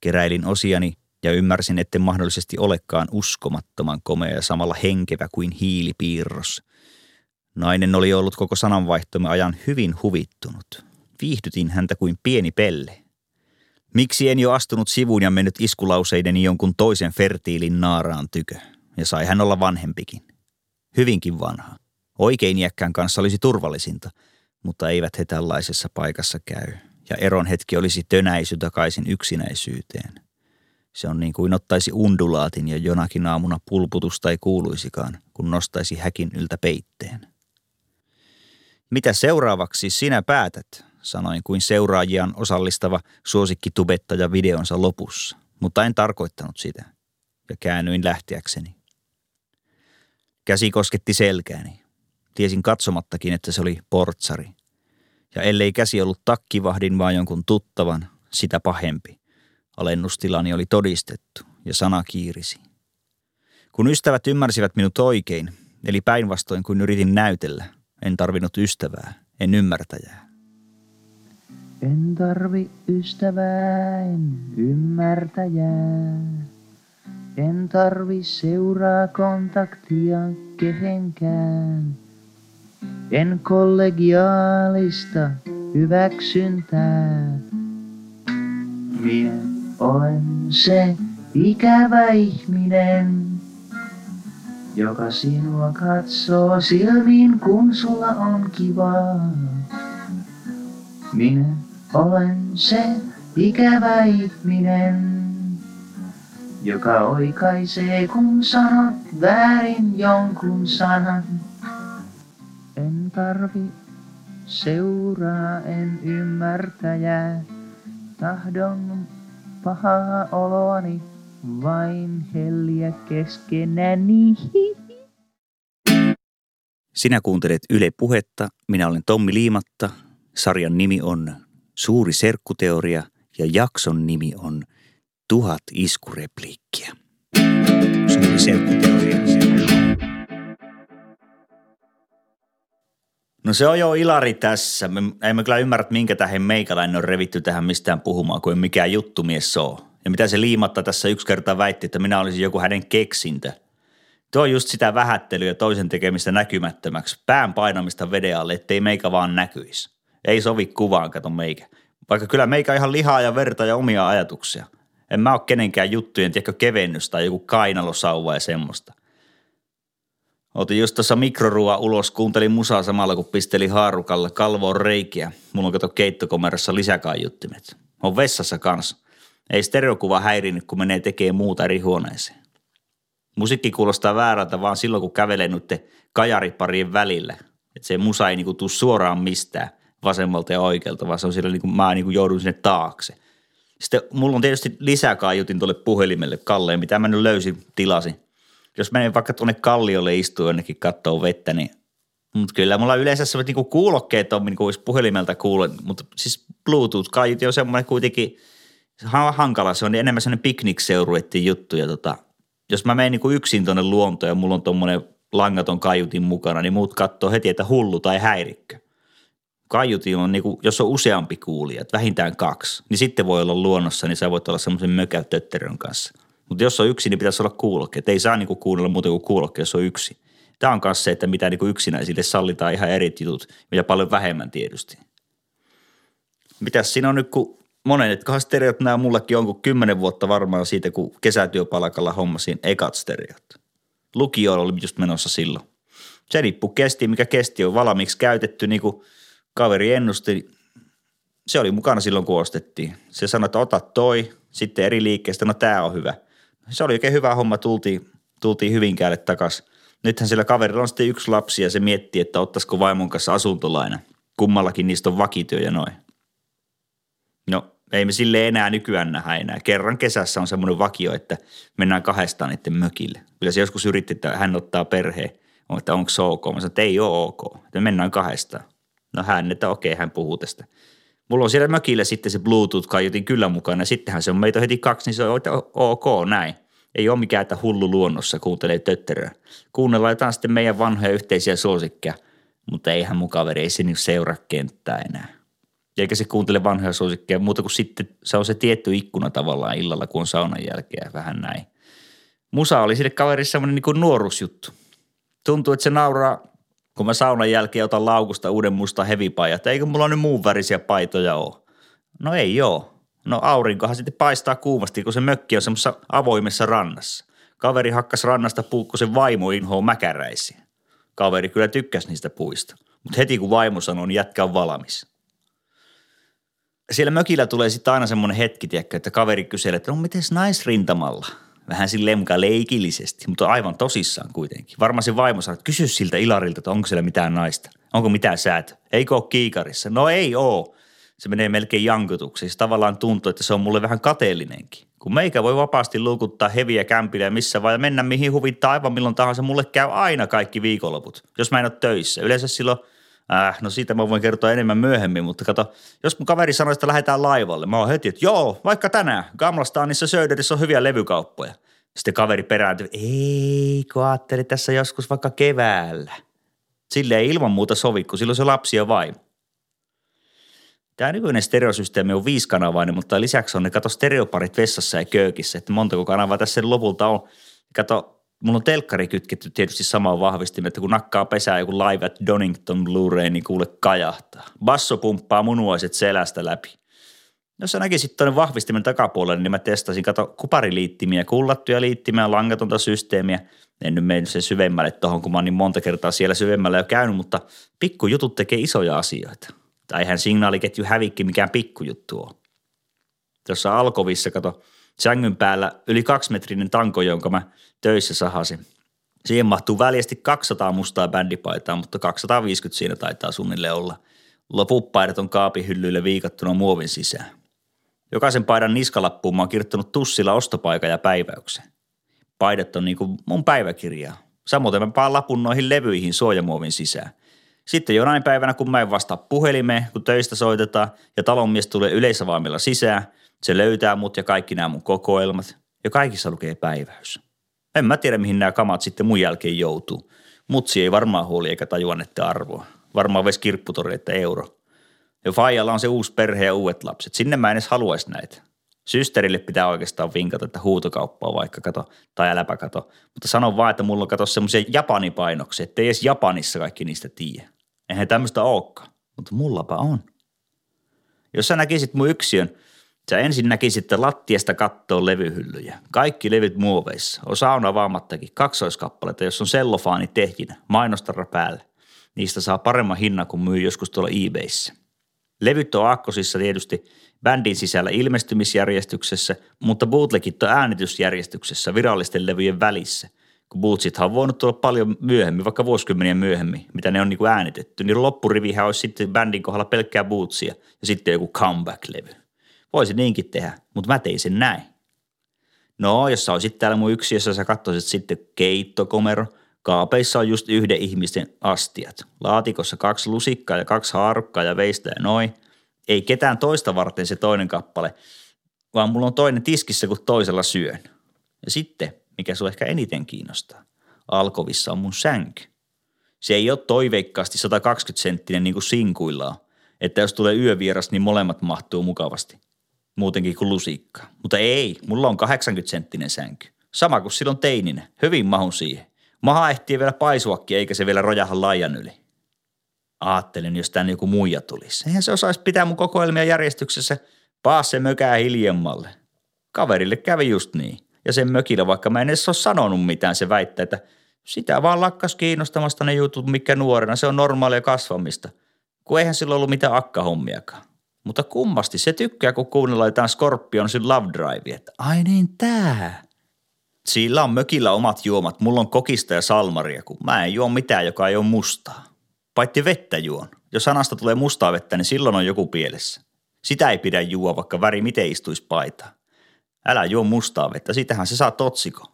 Speaker 2: Keräilin osiani ja ymmärsin, etten mahdollisesti olekaan uskomattoman komea ja samalla henkevä kuin hiilipiirros – Nainen oli ollut koko sananvaihtomme ajan hyvin huvittunut. Viihdytin häntä kuin pieni pelle. Miksi en jo astunut sivuun ja mennyt iskulauseideni jonkun toisen fertiilin naaraan tykö? Ja sai hän olla vanhempikin. Hyvinkin vanha. Oikein iäkkään kanssa olisi turvallisinta, mutta eivät he tällaisessa paikassa käy. Ja eron hetki olisi tönäisy takaisin yksinäisyyteen. Se on niin kuin ottaisi undulaatin ja jonakin aamuna pulputusta ei kuuluisikaan, kun nostaisi häkin yltä peitteen. Mitä seuraavaksi sinä päätät, sanoin kuin seuraajiaan osallistava suosikkitubettaja videonsa lopussa, mutta en tarkoittanut sitä ja käännyin lähtiäkseni. Käsi kosketti selkääni. Tiesin katsomattakin, että se oli portsari. Ja ellei käsi ollut takkivahdin vaan jonkun tuttavan, sitä pahempi. Alennustilani oli todistettu ja sana kiirisi. Kun ystävät ymmärsivät minut oikein, eli päinvastoin kuin yritin näytellä – en tarvinnut ystävää, en ymmärtäjää.
Speaker 3: En tarvi ystävää, ymmärtäjää. En tarvi seuraa kontaktia kehenkään. En kollegiaalista hyväksyntää. Minä olen se ikävä ihminen, joka sinua katsoo silmiin, kun sulla on kivaa. Minä olen se ikävä ihminen, joka oikaisee, kun sanot väärin jonkun sanan. En tarvi seuraa, en ymmärtäjää, tahdon pahaa oloani vain helliä keskenäni.
Speaker 2: Sinä kuuntelet Yle Puhetta. Minä olen Tommi Liimatta. Sarjan nimi on Suuri serkkuteoria ja jakson nimi on Tuhat iskurepliikkiä. Suuri serkkuteoria. No se on jo Ilari tässä. Me emme kyllä ymmärrä, minkä tähän meikäläinen on revitty tähän mistään puhumaan, kuin mikään juttumies on. Ja mitä se liimatta tässä yksi kerta väitti, että minä olisin joku hänen keksintö. Tuo on just sitä vähättelyä toisen tekemistä näkymättömäksi, pään painamista veden alle, ettei meikä vaan näkyisi. Ei sovi kuvaan, kato meikä. Vaikka kyllä meikä ihan lihaa ja verta ja omia ajatuksia. En mä ole kenenkään juttujen, tiedätkö, kevennys tai joku kainalosauva ja semmoista. Otin just tuossa mikroruua ulos, kuuntelin musaa samalla kun pistelin haarukalla kalvoon reikiä. Mulla on kato keittokomerossa lisäkaiuttimet. On vessassa kanssa. Ei stereokuva häirinnyt, kun menee tekemään muuta eri huoneeseen. Musiikki kuulostaa väärältä vaan silloin, kun kävelee nyt kajariparien välillä. Että se musa ei niinku tuu suoraan mistään vasemmalta ja oikealta, vaan se on siellä niinku, mä niinku joudun sinne taakse. Sitten mulla on tietysti lisäkaiutin tuolle puhelimelle Kalleen, mitä mä nyt löysin, tilasin. Jos menen vaikka tuonne kalliolle istuu jonnekin kattoo vettä, niin mutta kyllä mulla yleensä sellaiset niinku kuulokkeet on, niin kuin olisi puhelimelta kuulen, mutta siis Bluetooth-kaiutin on semmoinen kuitenkin – hankala. Se on enemmän sellainen piknikseuruetti juttu. Ja tota, jos mä menen niin kuin yksin tuonne luontoon ja mulla on tuommoinen langaton kaiutin mukana, niin muut katsoo heti, että hullu tai häirikkö. Kaiutin on niinku, jos on useampi kuulija, että vähintään kaksi, niin sitten voi olla luonnossa, niin sä voit olla semmoisen mökäytötterön kanssa. Mutta jos on yksi, niin pitäisi olla kuulokkeet. Ei saa niinku kuunnella muuta kuin kuulokkeet, jos on yksi. Tämä on myös se, että mitä niinku yksinäisille sallitaan ihan eri jutut ja paljon vähemmän tietysti. Mitäs siinä on nyt, kun monet stereot nämä mullekin on, kun kymmenen vuotta varmaan siitä, kun kesätyöpalkalla hommasin ekat stereot. Lukio oli just menossa silloin. Se riippuu kesti, mikä kesti on valmiiksi käytetty, niin kuin kaveri ennusti. Se oli mukana silloin, kun ostettiin. Se sanoi, että ota toi, sitten eri liikkeestä, no tämä on hyvä. Se oli oikein hyvä homma, tultiin, tultiin Hyvinkäälle takaisin. Nythän sillä kaverilla on sitten yksi lapsi ja se miettii, että ottaisiko vaimon kanssa asuntolaina. Kummallakin niistä on vakityö ja noin. No ei me sille enää nykyään nähdä enää. Kerran kesässä on semmoinen vakio, että mennään kahdestaan niiden mökille. Kyllä se joskus yritti, että hän ottaa perheen, että onko se ok. Mä sanoin, että ei ole ok, että mennään kahdestaan. No hän, että okei, hän puhuu tästä. Mulla on siellä mökillä sitten se Bluetooth-kaiutin kyllä mukana. Ja sittenhän se on meitä heti kaksi, niin se on ok, näin. Ei ole mikään, että hullu luonnossa kuuntelee tötteröä. Kuunnellaan jotain sitten meidän vanhoja yhteisiä suosikkeja, mutta eihän mun kaveri, ei se niin seuraa kenttää enää. Eikä se kuuntele vanhoja suosikkeja muuta kuin sitten se on se tietty ikkuna tavallaan illalla, kun on saunan jälkeen vähän näin. Musa oli sille kaverissa semmoinen niin nuoruusjuttu. Tuntuu, että se nauraa, kun mä saunan jälkeen otan laukusta uuden musta hevipajat. Eikö mulla nyt muun värisiä paitoja ole? No ei oo. No aurinkohan sitten paistaa kuumasti, kun se mökki on semmoisessa avoimessa rannassa. Kaveri hakkas rannasta puukkosen vaimo inhoa mäkäräisiä. Kaveri kyllä tykkäsi niistä puista. Mutta heti kun vaimo sanoi, niin jätkä on valmis – siellä mökillä tulee sitten aina semmoinen hetki, tiedätkö, että kaveri kyselee, että no miten naisrintamalla? Vähän silleen mukaan leikillisesti, mutta aivan tosissaan kuitenkin. Varmaan se vaimo sanoo, että kysy siltä Ilarilta, että onko siellä mitään naista. Onko mitään säätö? Eikö ole kiikarissa? No ei oo. Se menee melkein jankutuksi. Se tavallaan tuntuu, että se on mulle vähän kateellinenkin. Kun meikä voi vapaasti luukuttaa heviä kämpillä missä vai mennä mihin huvittaa aivan milloin tahansa, mulle käy aina kaikki viikonloput, jos mä en ole töissä. Yleensä silloin – Äh, no siitä mä voin kertoa enemmän myöhemmin, mutta kato, jos mun kaveri sanoi, että lähdetään laivalle, mä oon heti, että joo, vaikka tänään, Gamlastaanissa Söderissä on hyviä levykauppoja. Sitten kaveri perääntyi, ei, kun ajattelin tässä joskus vaikka keväällä. Sille ei ilman muuta sovi, kun silloin se lapsi ja vaimo. Tämä nykyinen stereosysteemi on viisikanavainen, mutta lisäksi on ne kato stereoparit vessassa ja köökissä, että montako kanavaa tässä lopulta on. Kato, mulla on telkkari kytketty tietysti samaan vahvistimen, että kun nakkaa pesää joku Live at Donington Blu-ray, niin kuule kajahtaa. Basso pumppaa munuaiset selästä läpi. Jos sä näkisit tuonne vahvistimen takapuolelle, niin mä testasin, kato, kupariliittimiä, kullattuja liittimiä, langatonta systeemiä. En nyt mene sen syvemmälle tuohon, kun mä oon niin monta kertaa siellä syvemmällä jo käynyt, mutta pikkujutut tekee isoja asioita. Tai eihän signaaliketju hävikki mikään pikkujuttu ole. Tuossa Alkovissa, kato, sängyn päällä yli kaksimetrinen tanko, jonka mä töissä sahasin. Siihen mahtuu väljesti 200 mustaa bändipaitaa, mutta 250 siinä taitaa suunnilleen olla. Loput paidat on kaapihyllyille viikattuna muovin sisään. Jokaisen paidan niskalappuun mä oon kirjoittanut tussilla ostopaikan ja päiväyksen. Paidat on niinku mun päiväkirjaa. Samoin mä paan lapun noihin levyihin suojamuovin sisään. Sitten jonain päivänä, kun mä en vastaa puhelimeen, kun töistä soitetaan ja talonmies tulee yleisavaimilla sisään – se löytää mut ja kaikki nämä mun kokoelmat ja kaikissa lukee päiväys. En mä tiedä, mihin nämä kamat sitten mun jälkeen joutuu. Mutsi ei varmaan huoli eikä tajua näitä arvoa. Varmaan ves kirpputori, että euro. Ja Fajalla on se uusi perhe ja uudet lapset. Sinne mä en edes haluaisi näitä. Systerille pitää oikeastaan vinkata, että huutokauppaa vaikka kato tai äläpä kato. Mutta sanon vaan, että mulla on kato semmoisia japanipainoksia, että ei edes Japanissa kaikki niistä tiedä. Eihän tämmöistä olekaan, mutta mullapa on. Jos sä näkisit mun yksiön, Sä ensin näkisit lattiasta kattoon levyhyllyjä. Kaikki levyt muoveissa. Osa on avaamattakin. Kaksoiskappaleita, jos on sellofaani tehjinä. Mainostarra päällä. Niistä saa paremman hinnan kuin myy joskus tuolla eBayssä. Levyt on aakkosissa tietysti bändin sisällä ilmestymisjärjestyksessä, mutta bootlegit on äänitysjärjestyksessä virallisten levyjen välissä. Kun bootsithan on voinut tulla paljon myöhemmin, vaikka vuosikymmeniä myöhemmin, mitä ne on niin kuin äänitetty, niin loppurivihän olisi sitten bändin kohdalla pelkkää bootsia ja sitten joku comeback-levy. Voisi niinkin tehdä, mutta mä tein sen näin. No, jos sä olisit täällä mun yksiössä, sä katsoisit sitten keittokomero. Kaapeissa on just yhden ihmisten astiat. Laatikossa kaksi lusikkaa ja kaksi haarukkaa ja veistä ja noin. Ei ketään toista varten se toinen kappale, vaan mulla on toinen tiskissä, kun toisella syön. Ja sitten, mikä sua ehkä eniten kiinnostaa, alkovissa on mun sänky. Se ei ole toiveikkaasti 120 senttinen niin kuin sinkuillaan, Että jos tulee yövieras, niin molemmat mahtuu mukavasti. Muutenkin kuin lusikka. Mutta ei, mulla on 80 senttinen sänky. Sama kuin silloin teininen. Hyvin mahun siihen. Maha ehtii vielä paisuakin, eikä se vielä rojaha laajan yli. Aattelin, jos tänne joku muija tulisi. Eihän se osaisi pitää mun kokoelmia järjestyksessä. Paas se mökää hiljemmalle. Kaverille kävi just niin. Ja sen mökillä, vaikka mä en edes ole sanonut mitään, se väittää, että sitä vaan lakkas kiinnostamasta ne jutut, mikä nuorena. Se on normaalia kasvamista. Kun eihän sillä ollut mitään akkahommiakaan. Mutta kummasti se tykkää, kun kuunnellaan jotain Scorpionsin Love Drive, että ai niin tää. Sillä on mökillä omat juomat, mulla on kokista ja salmaria, kun mä en juo mitään, joka ei ole mustaa. Paitti vettä juon. Jos sanasta tulee mustaa vettä, niin silloin on joku pielessä. Sitä ei pidä juo, vaikka väri miten istuisi paitaa. Älä juo mustaa vettä, sitähän se saa totsiko.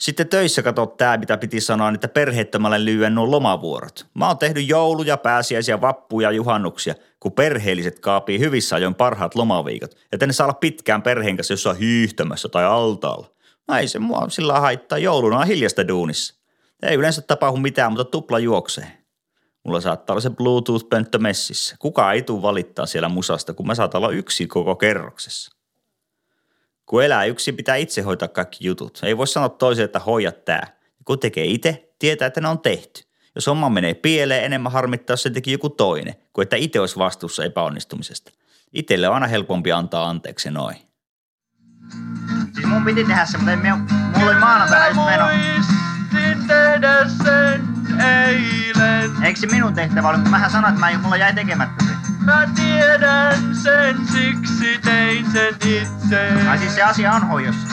Speaker 2: Sitten töissä kato tää, mitä piti sanoa, että perheettömälle lyön nuo lomavuorot. Mä oon tehnyt jouluja, pääsiäisiä, vappuja, juhannuksia, kun perheelliset kaapii hyvissä ajoin parhaat lomaviikot. Ja ne saa olla pitkään perheen kanssa jossain hiihtämässä tai altaalla. No ei se mua sillä haittaa, jouluna on hiljasta duunissa. Ei yleensä tapahdu mitään, mutta tupla juoksee. Mulla saattaa olla se Bluetooth-pönttö messissä. Kuka ei tule valittaa siellä musasta, kun mä saatan olla yksi koko kerroksessa. Kun elää yksi, pitää itse hoitaa kaikki jutut. Ei voi sanoa toiselle, että hoida tää. Kun tekee itse, tietää, että ne on tehty. Jos homma menee pieleen, enemmän harmittaa, jos se teki joku toinen, kuin että itse olisi vastuussa epäonnistumisesta. Itelle on aina helpompi antaa anteeksi noin.
Speaker 3: Siis mun piti tehdä se, mutta ei me, mulla oli maanantaina just meno.
Speaker 1: Muistin tehdä sen eilen.
Speaker 3: Eikö se minun tehtävä oli, mutta mähän sanoin, että mä, mulla jäi tekemättä se.
Speaker 1: Mä tiedän sen, siksi tein sen itse.
Speaker 3: Ai siis se asia on hoidossa.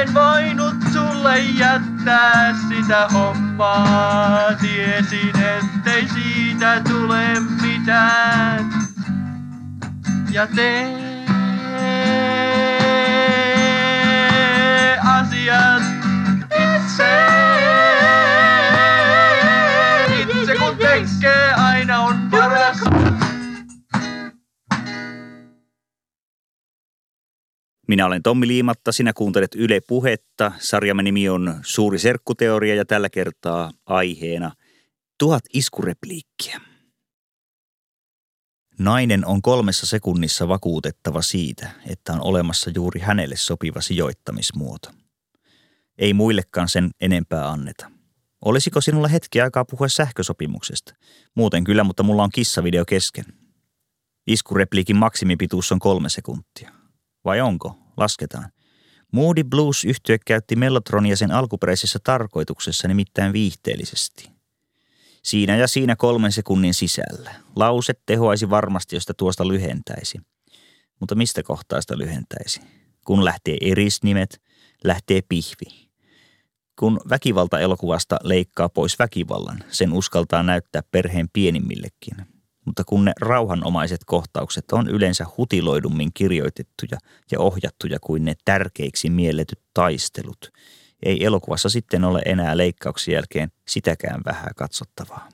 Speaker 1: En voinut sulle jättää sitä hommaa. Tiesin, ettei siitä tule mitään. Ja tee asiat. Itse
Speaker 2: Minä olen Tommi Liimatta, sinä kuuntelet Yle Puhetta. Sarjamme nimi on Suuri serkkuteoria ja tällä kertaa aiheena tuhat iskurepliikkiä. Nainen on kolmessa sekunnissa vakuutettava siitä, että on olemassa juuri hänelle sopiva sijoittamismuoto. Ei muillekaan sen enempää anneta. Olisiko sinulla hetki aikaa puhua sähkösopimuksesta? Muuten kyllä, mutta mulla on kissavideo kesken. Iskurepliikin maksimipituus on kolme sekuntia. Vai onko? Lasketaan. Moody Blues yhtye käytti Mellotronia sen alkuperäisessä tarkoituksessa nimittäin viihteellisesti. Siinä ja siinä kolmen sekunnin sisällä. Lause tehoaisi varmasti, josta tuosta lyhentäisi. Mutta mistä kohtaa sitä lyhentäisi? Kun lähtee erisnimet, lähtee pihvi. Kun väkivalta-elokuvasta leikkaa pois väkivallan, sen uskaltaa näyttää perheen pienimmillekin – mutta kun ne rauhanomaiset kohtaukset on yleensä hutiloidummin kirjoitettuja ja ohjattuja kuin ne tärkeiksi mielletyt taistelut, ei elokuvassa sitten ole enää leikkauksen jälkeen sitäkään vähän katsottavaa.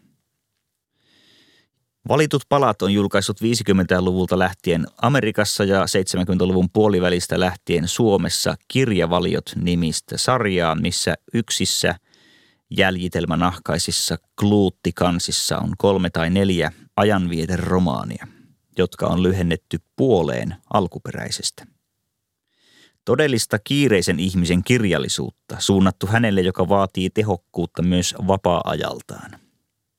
Speaker 2: Valitut palat on julkaissut 50-luvulta lähtien Amerikassa ja 70-luvun puolivälistä lähtien Suomessa kirjavaliot nimistä sarjaa, missä yksissä jäljitelmänahkaisissa kluuttikansissa on kolme tai neljä ajanvieteromaania, jotka on lyhennetty puoleen alkuperäisestä. Todellista kiireisen ihmisen kirjallisuutta suunnattu hänelle, joka vaatii tehokkuutta myös vapaa-ajaltaan.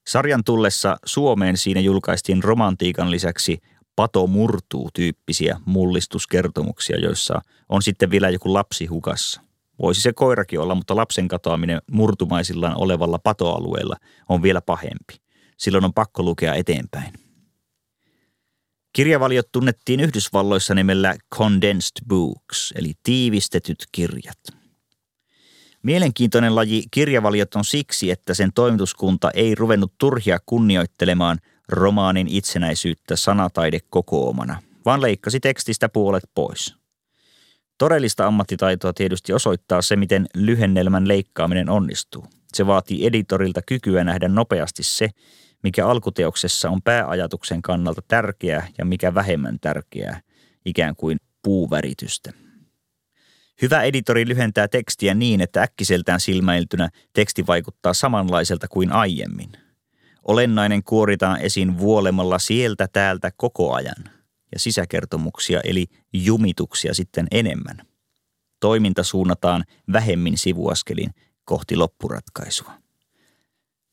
Speaker 2: Sarjan tullessa Suomeen siinä julkaistiin romantiikan lisäksi Pato murtuu tyyppisiä mullistuskertomuksia, joissa on sitten vielä joku lapsi hukassa. Voisi se koirakin olla, mutta lapsen katoaminen murtumaisillaan olevalla patoalueella on vielä pahempi. Silloin on pakko lukea eteenpäin. Kirjavaliot tunnettiin Yhdysvalloissa nimellä condensed books, eli tiivistetyt kirjat. Mielenkiintoinen laji kirjavaliot on siksi, että sen toimituskunta ei ruvennut turhia kunnioittelemaan romaanin itsenäisyyttä sanataide kokoomana, vaan leikkasi tekstistä puolet pois. Todellista ammattitaitoa tietysti osoittaa se, miten lyhennelmän leikkaaminen onnistuu. Se vaatii editorilta kykyä nähdä nopeasti se, mikä alkuteoksessa on pääajatuksen kannalta tärkeää ja mikä vähemmän tärkeää, ikään kuin puuväritystä. Hyvä editori lyhentää tekstiä niin, että äkkiseltään silmäiltynä teksti vaikuttaa samanlaiselta kuin aiemmin. Olennainen kuoritaan esiin vuolemalla sieltä täältä koko ajan ja sisäkertomuksia eli jumituksia sitten enemmän. Toiminta suunnataan vähemmin sivuaskelin kohti loppuratkaisua.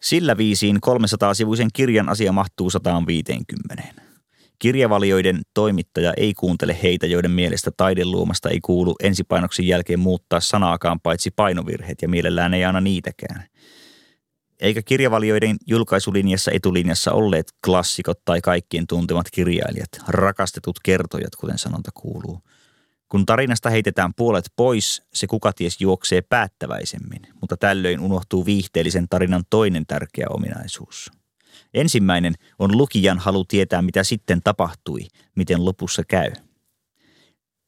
Speaker 2: Sillä viisiin 300-sivuisen kirjan asia mahtuu 150. Kirjavalioiden toimittaja ei kuuntele heitä, joiden mielestä taideluomasta ei kuulu ensipainoksen jälkeen muuttaa sanaakaan paitsi painovirheet ja mielellään ei aina niitäkään. Eikä kirjavalioiden julkaisulinjassa etulinjassa olleet klassikot tai kaikkien tuntemat kirjailijat, rakastetut kertojat, kuten sanonta kuuluu – kun tarinasta heitetään puolet pois, se kukaties juoksee päättäväisemmin, mutta tällöin unohtuu viihteellisen tarinan toinen tärkeä ominaisuus. Ensimmäinen on lukijan halu tietää, mitä sitten tapahtui, miten lopussa käy.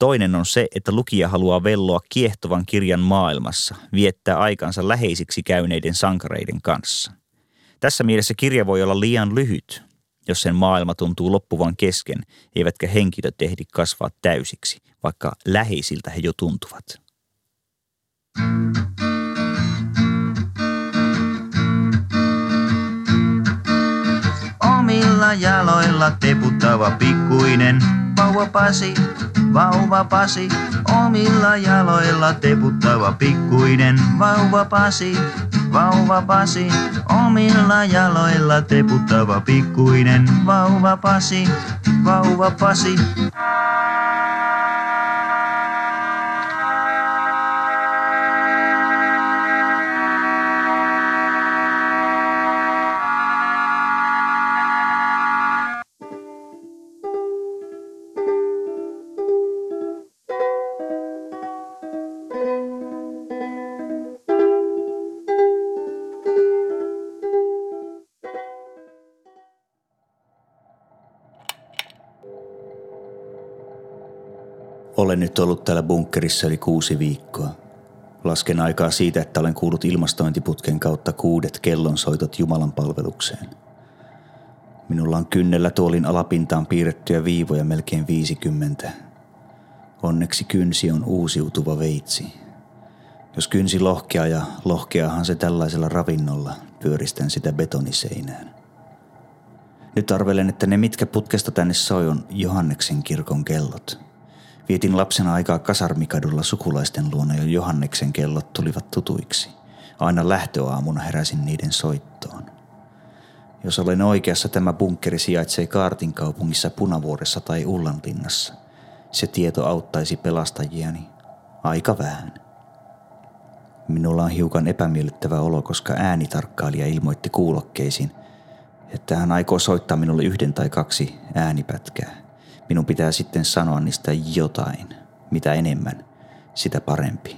Speaker 2: Toinen on se, että lukija haluaa velloa kiehtovan kirjan maailmassa, viettää aikansa läheisiksi käyneiden sankareiden kanssa. Tässä mielessä kirja voi olla liian lyhyt, jos sen maailma tuntuu loppuvan kesken, eivätkä henkilöt ehdi kasvaa täysiksi, vaikka läheisiltä he jo tuntuvat.
Speaker 3: Omilla jaloilla teputtava pikkuinen vauva Pasi, vauva Pasi. Omilla jaloilla teputtava pikkuinen vauva Pasi, vauva Pasi. Omilla jaloilla teputtava pikkuinen vauva Pasi,
Speaker 2: Olen nyt ollut täällä bunkkerissa yli kuusi viikkoa. Lasken aikaa siitä, että olen kuullut ilmastointiputken kautta kuudet kellonsoitot Jumalan palvelukseen. Minulla on kynnellä tuolin alapintaan piirrettyjä viivoja melkein 50. Onneksi kynsi on uusiutuva veitsi. Jos kynsi lohkea ja lohkeahan se tällaisella ravinnolla, pyöristän sitä betoniseinään. Nyt arvelen, että ne mitkä putkesta tänne soi on Johanneksen kirkon kellot – Vietin lapsena aikaa kasarmikadulla sukulaisten luona ja Johanneksen kellot tulivat tutuiksi. Aina lähtöaamuna heräsin niiden soittoon. Jos olen oikeassa, tämä bunkkeri sijaitsee Kaartin kaupungissa Punavuoressa tai Ullanlinnassa. Se tieto auttaisi pelastajiani aika vähän. Minulla on hiukan epämiellyttävä olo, koska äänitarkkailija ilmoitti kuulokkeisiin, että hän aikoo soittaa minulle yhden tai kaksi äänipätkää. Minun pitää sitten sanoa niistä jotain. Mitä enemmän, sitä parempi.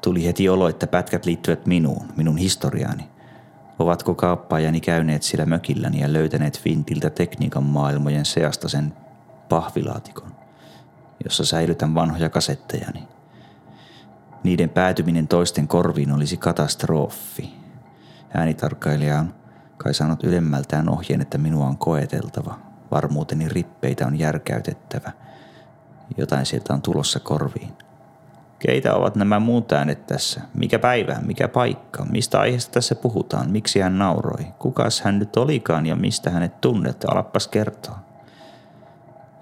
Speaker 2: Tuli heti olo, että pätkät liittyvät minuun, minun historiaani. Ovatko kaappaajani käyneet sillä mökilläni ja löytäneet Vintiltä tekniikan maailmojen seasta sen pahvilaatikon, jossa säilytän vanhoja kasettejani. Niiden päätyminen toisten korviin olisi katastrofi. Äänitarkkailija on kai saanut ylemmältään ohjeen, että minua on koeteltava – Varmuuteni rippeitä on järkäytettävä. Jotain sieltä on tulossa korviin. Keitä ovat nämä muut äänet tässä? Mikä päivä, mikä paikka? Mistä aiheesta tässä puhutaan? Miksi hän nauroi? Kukas hän nyt olikaan ja mistä hänet tunnet? Alappas kertoa.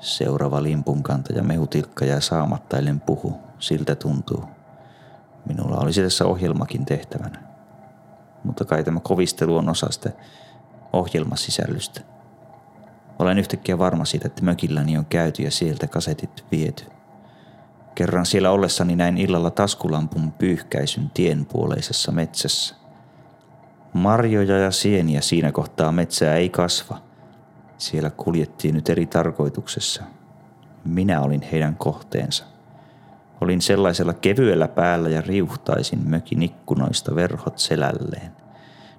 Speaker 2: Seuraava limpunkantaja mehutilkka ja saamattailen puhu. Siltä tuntuu. Minulla olisi tässä ohjelmakin tehtävänä. Mutta kai tämä kovistelu on osa sitä ohjelmasisällöstä. Olen yhtäkkiä varma siitä, että mökilläni on käyty ja sieltä kasetit viety. Kerran siellä ollessani näin illalla taskulampun pyyhkäisyn tienpuoleisessa metsässä. Marjoja ja sieniä siinä kohtaa metsää ei kasva. Siellä kuljettiin nyt eri tarkoituksessa. Minä olin heidän kohteensa. Olin sellaisella kevyellä päällä ja riuhtaisin mökin ikkunoista verhot selälleen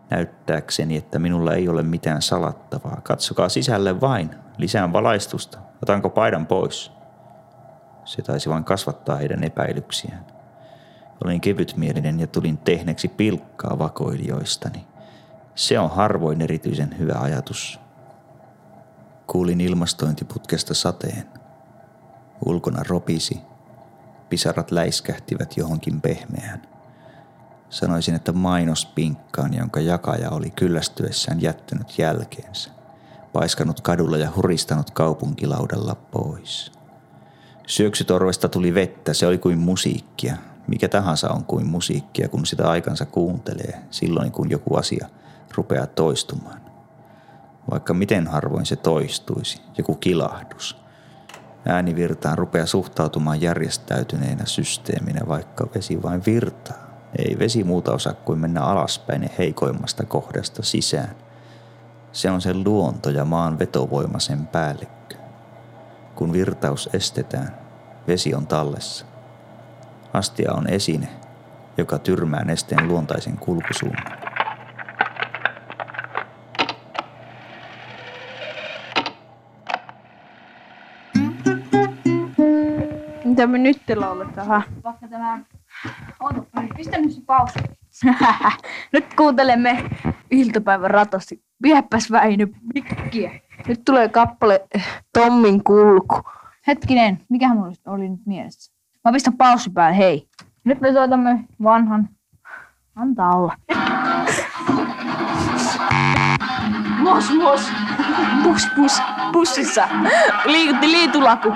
Speaker 2: näyttääkseni, että minulla ei ole mitään salattavaa. Katsokaa sisälle vain, lisään valaistusta, otanko paidan pois. Se taisi vain kasvattaa heidän epäilyksiään. Olin kevytmielinen ja tulin tehneeksi pilkkaa vakoilijoistani. Se on harvoin erityisen hyvä ajatus. Kuulin ilmastointiputkesta sateen. Ulkona ropisi. Pisarat läiskähtivät johonkin pehmeään. Sanoisin, että mainospinkkaan, jonka jakaja oli kyllästyessään jättänyt jälkeensä, paiskanut kadulla ja huristanut kaupunkilaudalla pois. Syöksytorvesta tuli vettä, se oli kuin musiikkia. Mikä tahansa on kuin musiikkia, kun sitä aikansa kuuntelee, silloin kun joku asia rupeaa toistumaan. Vaikka miten harvoin se toistuisi, joku kilahdus. Äänivirtaan rupeaa suhtautumaan järjestäytyneenä systeeminä, vaikka vesi vain virtaa. Ei vesi muuta osaa kuin mennä alaspäin ja heikoimmasta kohdasta sisään. Se on sen luonto ja maan vetovoima sen päällikkö. Kun virtaus estetään, vesi on tallessa. Astia on esine, joka tyrmää nesteen luontaisen kulkusuunnan.
Speaker 4: Mitä me nyt lauletaan?
Speaker 5: Vaikka tämä... Ootapa pistä nyt se pausi.
Speaker 4: nyt kuuntelemme iltapäivän ratosti. Viepäs Väinö mikkiä. Nyt tulee kappale eh, Tommin kulku.
Speaker 5: Hetkinen, mikä mulla oli nyt mielessä? Mä pistän paussi päälle, hei. Nyt me soitamme vanhan. Antaa olla.
Speaker 4: Mos mos. Pus pus. Pussissa. Liikutti liitulaku.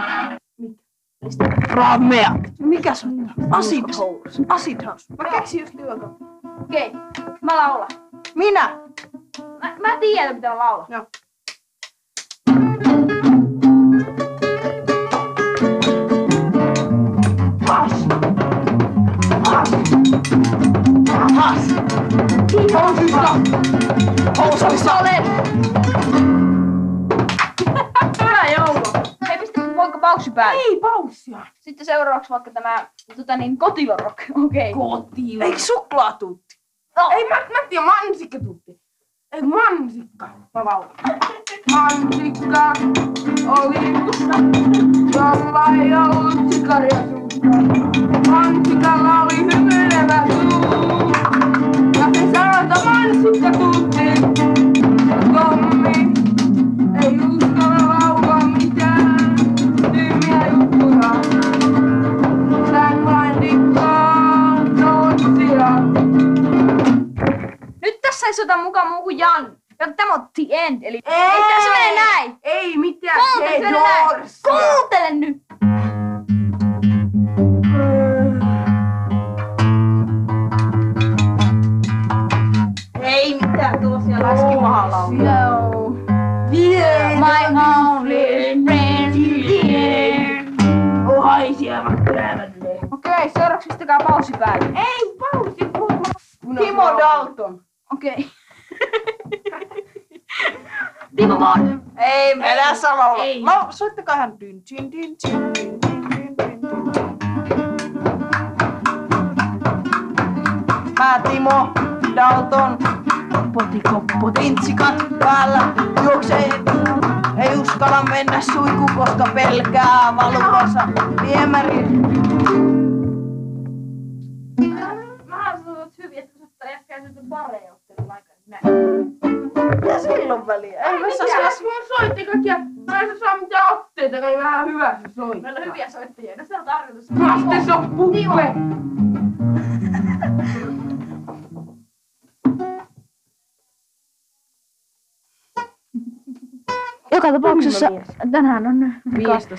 Speaker 4: Ramea. Mikä se on? Acid House. Mä keksin just lyökö.
Speaker 5: Okei, okay. mä laulan.
Speaker 4: Minä!
Speaker 5: Mä, mä tiedän, mitä laulaa.
Speaker 4: Joo.
Speaker 5: Has! Has! Has! Housuissa! Housuissa! Housuissa! Paussi päälle?
Speaker 4: Ei paussia.
Speaker 5: Sitten seuraavaksi vaikka tämä tota niin, kotilorock. Okei.
Speaker 4: Kotila. Eikö suklaatutti?
Speaker 5: No.
Speaker 4: Ei, mä, mä tiedän mansikkatutti. Ei, mansikka. Mä laulan. Mansikka oli musta, jolla ei ollut sikaria suusta. Mansikalla oli hymyilevä suu. Ja se sanoi, mansikka tutti. Tommi ei uskalla
Speaker 5: tässä ei sota mukaan muu kuin Jan. Ja tämä on the end, eli
Speaker 4: Ei.
Speaker 5: ei, se menee näin.
Speaker 4: Ei mitään.
Speaker 5: Kuuntele, se menee näin. Kuuntele nyt.
Speaker 4: Ei mitään tuollaisia laskimahalauluja.
Speaker 5: No.
Speaker 4: Yeah,
Speaker 5: My only friend.
Speaker 4: Oi, siellä.
Speaker 5: Okei, seuraavaksi pistäkää paussi päälle.
Speaker 4: Ei, pausi. Timo Dalton.
Speaker 5: Okei, Timo Borg.
Speaker 4: Ei, me ei. sama olla.
Speaker 5: Ei.
Speaker 4: No, Mä soittakohan dyn, dyn, dyn, dyn, dyn. Mä Timo Dalton. Potikoppo tintsikat päällä juoksee. Ei uskalla mennä suiku, koska pelkää valuvansa viemäri. Hyvä se soittaa.
Speaker 5: Meillä on hyviä soittajia. No se on tarkoitus.
Speaker 4: On puppe.
Speaker 5: Joka tapauksessa tänään on
Speaker 4: 15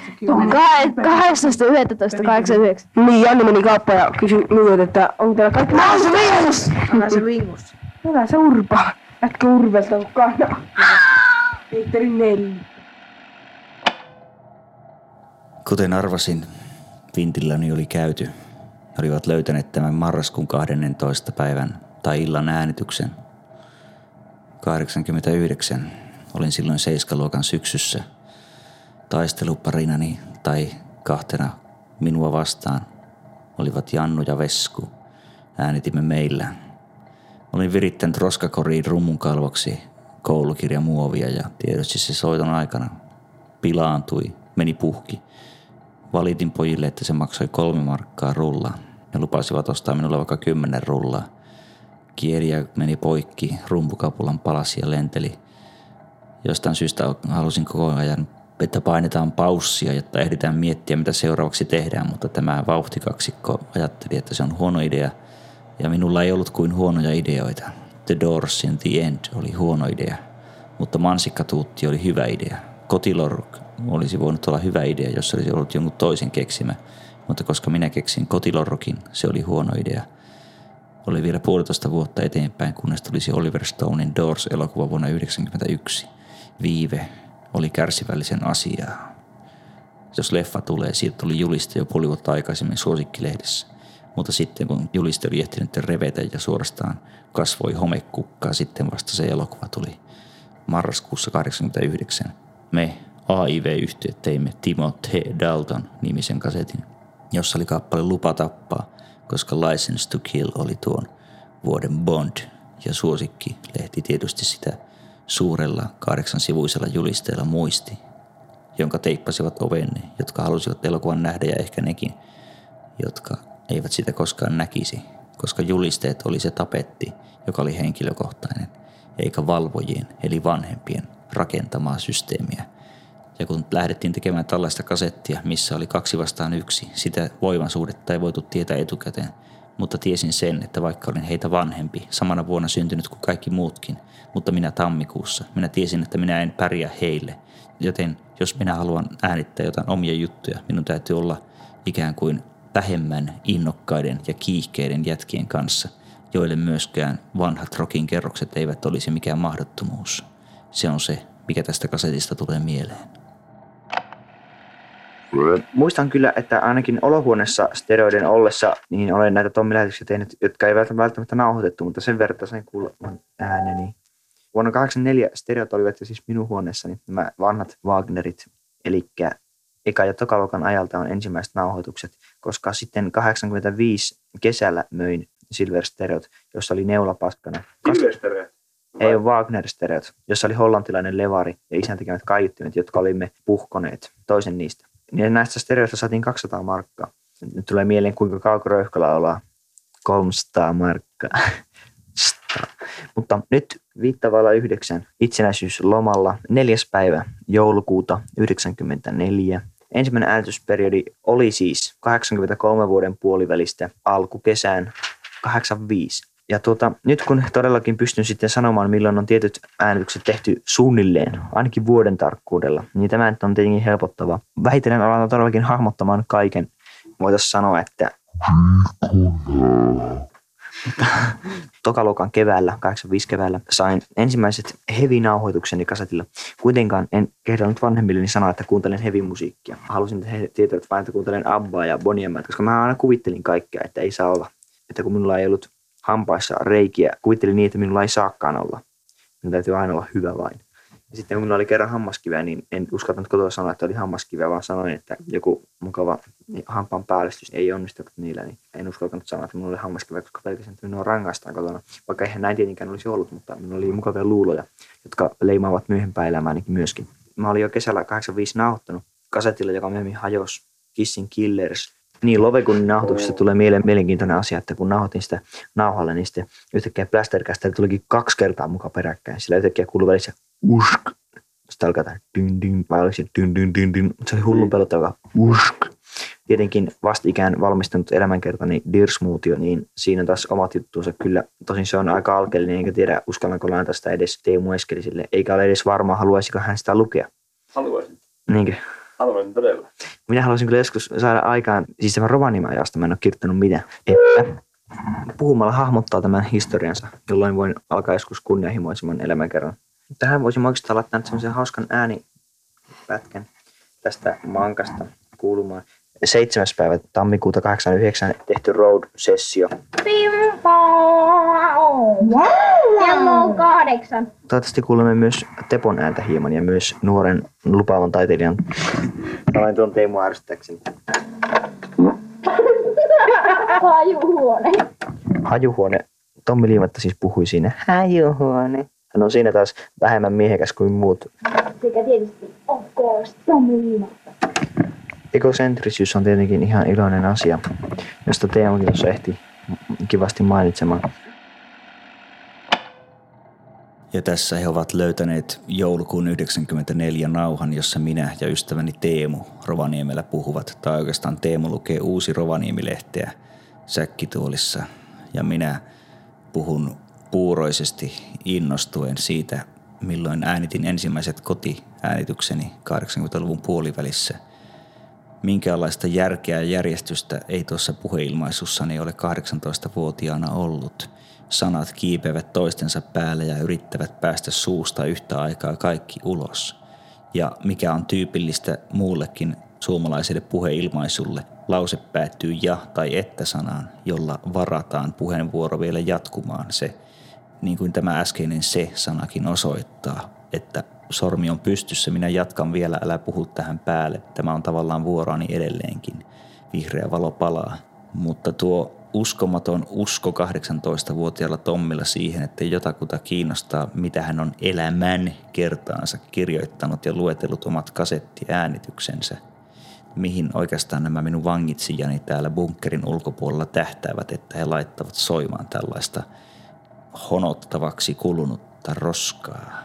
Speaker 5: 18, 11, 89.
Speaker 4: Niin, Janni meni kauppaan ja kysyi minulta, että onko täällä kaikki... Älä se vingus! Älä se vingus. Älä se urpa. Ätkä urvelta kun kana. Petteri Nelli.
Speaker 2: Kuten arvasin, Vintilläni oli käyty. He olivat löytäneet tämän marraskuun 12. päivän tai illan äänityksen. 89. Olin silloin seiskaluokan syksyssä. Taisteluparinani tai kahtena minua vastaan olivat Jannu ja Vesku. Äänitimme meillä. Olin virittänyt roskakoriin rummun kalvoksi koulukirjamuovia ja tietysti se soiton aikana pilaantui, meni puhki. Valitin pojille, että se maksoi kolme markkaa rulla ja lupasivat ostaa minulle vaikka kymmenen rullaa. Kieriä meni poikki, rumpukapulan palasi ja lenteli. Jostain syystä halusin koko ajan, että painetaan paussia, jotta ehditään miettiä, mitä seuraavaksi tehdään, mutta tämä vauhtikaksikko ajatteli, että se on huono idea Ja minulla ei ollut kuin huonoja ideoita. The Doors in the End oli huono idea, mutta mansikkatuutti oli hyvä idea. Kotiloruk olisi voinut olla hyvä idea, jos olisi ollut jonkun toisen keksimä, mutta koska minä keksin kotilorrokin, se oli huono idea. Oli vielä puolitoista vuotta eteenpäin, kunnes tulisi Oliver Stonein Doors-elokuva vuonna 1991. Viive oli kärsivällisen asiaa. Jos leffa tulee, siitä tuli juliste jo puoli vuotta aikaisemmin suosikkilehdessä. Mutta sitten kun juliste oli ehtinyt revetä ja suorastaan kasvoi homekukkaa, sitten vasta se elokuva tuli marraskuussa 89. Me AIV-yhtiöt teimme Timothy Dalton nimisen kasetin, jossa oli kappale Lupa tappaa, koska License to Kill oli tuon vuoden Bond. Ja suosikki lehti tietysti sitä suurella kahdeksan sivuisella julisteella muisti, jonka teippasivat ovenne, jotka halusivat elokuvan nähdä ja ehkä nekin, jotka eivät sitä koskaan näkisi, koska julisteet oli se tapetti, joka oli henkilökohtainen, eikä valvojien eli vanhempien rakentamaa systeemiä. Ja kun lähdettiin tekemään tällaista kasettia, missä oli kaksi vastaan yksi, sitä voimansuhdetta ei voitu tietää etukäteen, mutta tiesin sen, että vaikka olin heitä vanhempi, samana vuonna syntynyt kuin kaikki muutkin, mutta minä tammikuussa, minä tiesin, että minä en pärjää heille. Joten jos minä haluan äänittää jotain omia juttuja, minun täytyy olla ikään kuin vähemmän innokkaiden ja kiihkeiden jätkien kanssa, joille myöskään vanhat rokin kerrokset eivät olisi mikään mahdottomuus. Se on se, mikä tästä kasetista tulee mieleen.
Speaker 6: Muistan kyllä, että ainakin olohuoneessa steroiden ollessa, niin olen näitä Tommi lähetyksiä tehnyt, jotka ei välttämättä nauhoitettu, mutta sen verran sain kuulla ääneni. Vuonna 1984 stereot olivat siis minun huoneessani, nämä vanhat Wagnerit, eli eka- ja tokaluokan ajalta on ensimmäiset nauhoitukset, koska sitten 85 kesällä möin Silver Stereot, jossa oli neulapaskana.
Speaker 7: Silvestere.
Speaker 6: Ei ole Wagner Stereot, jossa oli hollantilainen levari ja isän tekemät kaiuttimet, jotka olimme puhkoneet toisen niistä. Niin näistä stereoista saatiin 200 markkaa. Nyt tulee mieleen, kuinka kaukoröyhköllä ollaan 300 markkaa. Mutta nyt viittavalla yhdeksän itsenäisyyslomalla neljäs päivä joulukuuta 1994. Ensimmäinen äänitysperiodi oli siis 83 vuoden puolivälistä alkukesään 85. Ja tuota, nyt kun todellakin pystyn sitten sanomaan, milloin on tietyt äänitykset tehty suunnilleen, ainakin vuoden tarkkuudella, niin tämä nyt on tietenkin helpottava. Vähitellen aloitan todellakin hahmottamaan kaiken. Voitaisiin sanoa, että tokaluokan keväällä, 85 keväällä, sain ensimmäiset heavy-nauhoitukseni kasetilla. Kuitenkaan en kehdannut vanhemmilleni sanoa, että kuuntelen heavy-musiikkia. Halusin, että he tietävät vain, että kuuntelen Abbaa ja Bonnie koska mä aina kuvittelin kaikkea, että ei saa olla. Että kun minulla ei ollut hampaissa reikiä, kuvittelin niin, että minulla ei saakaan olla. Minun täytyy aina olla hyvä vain. Ja sitten kun oli kerran hammaskiveä, niin en uskaltanut kotoa sanoa, että oli hammaskiveä, vaan sanoin, että joku mukava hampaan päällystys ei onnistunut niillä, niin en uskaltanut sanoa, että minulla oli hammaskiveä, koska pelkästään, että minua rangaistaan kotona. Vaikka eihän näin tietenkään olisi ollut, mutta minulla oli mukavia luuloja, jotka leimaavat myöhempää elämäänikin myöskin. Mä olin jo kesällä 85 nauhoittanut kasetilla, joka myöhemmin hajosi Kissing Killers. Niin, Lovegunin nauhoituksesta tulee mieleen mielenkiintoinen asia, että kun nauhoitin sitä nauhalle, niin sitten yhtäkkiä Plastercaster tulikin kaksi kertaa mukaan peräkkäin. Sillä yhtäkkiä kuului välissä usk. Sitten alkaa tämä dyn dyn, vai oliko se dyn dyn dyn dyn. Se oli hullun pelottava usk. Tietenkin vastikään valmistunut elämänkertani Dirsmuutio, niin siinä on taas omat juttuunsa kyllä. Tosin se on aika alkeellinen, enkä tiedä uskallanko lainata sitä edes Teemu Eskeliselle. Eikä ole edes varmaa, haluaisiko hän sitä lukea.
Speaker 7: Haluaisin.
Speaker 6: Niinkö?
Speaker 7: Haluaisin todella.
Speaker 6: Minä haluaisin kyllä joskus saada aikaan, siis tämän Rovaniemen ajasta mä en ole kirjoittanut mitään, että puhumalla hahmottaa tämän historiansa, jolloin voin alkaa joskus kunnianhimoisemman elämänkerran. Tähän voisin oikeastaan laittaa nyt semmoisen hauskan äänipätkän tästä mankasta kuulumaan. 7. päivä tammikuuta 89 tehty road-sessio.
Speaker 8: Kello on kahdeksan.
Speaker 6: Toivottavasti kuulemme myös Tepon ääntä hieman ja myös nuoren lupaavan taiteilijan. Sanoin tuon Teemu ärsyttäkseni.
Speaker 8: Hajuhuone.
Speaker 6: Hajuhuone. Tommi Liimatta siis puhui siinä. Hajuhuone. Hän on siinä taas vähemmän miehekäs kuin muut.
Speaker 8: Sekä tietysti, of course, Tommi Liimatta.
Speaker 6: Ekosentrisyys on tietenkin ihan iloinen asia, josta Teemukin tuossa ehti kivasti mainitsemaan.
Speaker 2: Ja tässä he ovat löytäneet joulukuun 94 nauhan, jossa minä ja ystäväni Teemu Rovaniemellä puhuvat. Tai oikeastaan Teemu lukee uusi Rovaniemilehteä säkkituolissa ja minä puhun puuroisesti innostuen siitä, milloin äänitin ensimmäiset kotiäänitykseni 80-luvun puolivälissä. Minkäänlaista järkeä ja järjestystä ei tuossa puheilmaisussani ole 18-vuotiaana ollut. Sanat kiipevät toistensa päälle ja yrittävät päästä suusta yhtä aikaa kaikki ulos. Ja mikä on tyypillistä muullekin suomalaiselle puheilmaisulle, lause päättyy ja tai että sanaan, jolla varataan puheenvuoro vielä jatkumaan se, niin kuin tämä äskeinen se-sanakin osoittaa, että sormi on pystyssä, minä jatkan vielä, älä puhu tähän päälle. Tämä on tavallaan vuoroani edelleenkin. Vihreä valo palaa. Mutta tuo uskomaton usko 18-vuotiaalla Tommilla siihen, että jotakuta kiinnostaa, mitä hän on elämän kertaansa kirjoittanut ja luetellut omat kasettiäänityksensä – mihin oikeastaan nämä minun vangitsijani täällä bunkerin ulkopuolella tähtäävät, että he laittavat soimaan tällaista honottavaksi kulunutta roskaa.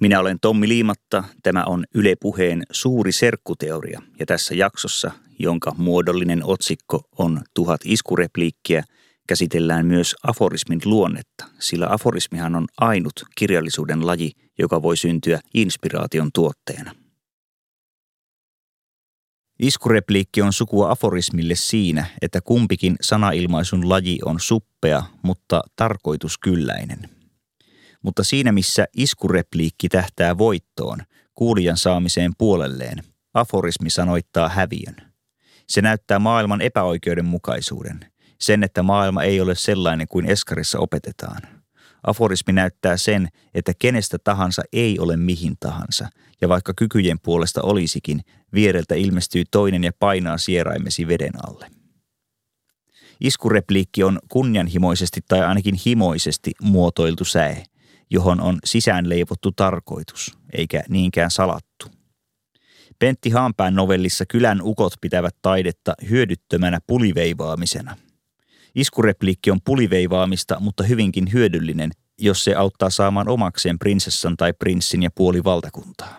Speaker 2: Minä olen Tommi Liimatta, tämä on Yle Puheen suuri serkkuteoria. Ja tässä jaksossa, jonka muodollinen otsikko on tuhat iskurepliikkiä – käsitellään myös aforismin luonnetta, sillä aforismihan on ainut kirjallisuuden laji, joka voi syntyä inspiraation tuotteena. Iskurepliikki on sukua aforismille siinä, että kumpikin sanailmaisun laji on suppea, mutta tarkoituskylläinen. Mutta siinä missä iskurepliikki tähtää voittoon, kuulijan saamiseen puolelleen, aforismi sanoittaa häviön. Se näyttää maailman epäoikeudenmukaisuuden – sen, että maailma ei ole sellainen kuin Eskarissa opetetaan. Aforismi näyttää sen, että kenestä tahansa ei ole mihin tahansa, ja vaikka kykyjen puolesta olisikin, viereltä ilmestyy toinen ja painaa sieraimesi veden alle. Iskurepliikki on kunnianhimoisesti tai ainakin himoisesti muotoiltu säe, johon on sisään leivottu tarkoitus, eikä niinkään salattu. Pentti Haanpään novellissa Kylän ukot pitävät taidetta hyödyttömänä puliveivaamisena – Iskurepliikki on puliveivaamista, mutta hyvinkin hyödyllinen, jos se auttaa saamaan omakseen prinsessan tai prinssin ja puoli valtakuntaa.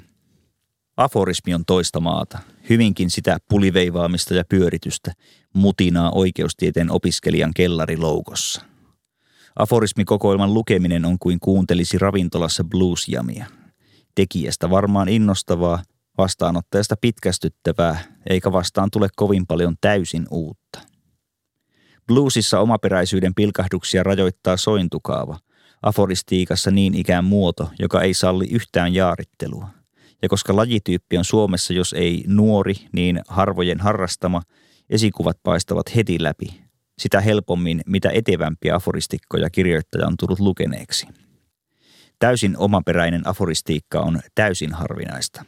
Speaker 2: Aforismi on toista maata, hyvinkin sitä puliveivaamista ja pyöritystä, mutinaa oikeustieteen opiskelijan kellariloukossa. Aforismikokoelman lukeminen on kuin kuuntelisi ravintolassa bluesjamia. Tekijästä varmaan innostavaa, vastaanottajasta pitkästyttävää, eikä vastaan tule kovin paljon täysin uutta. Bluesissa omaperäisyyden pilkahduksia rajoittaa sointukaava, aforistiikassa niin ikään muoto, joka ei salli yhtään jaarittelua. Ja koska lajityyppi on Suomessa jos ei nuori, niin harvojen harrastama, esikuvat paistavat heti läpi. Sitä helpommin, mitä etevämpiä aforistikkoja kirjoittaja on tullut lukeneeksi. Täysin omaperäinen aforistiikka on täysin harvinaista.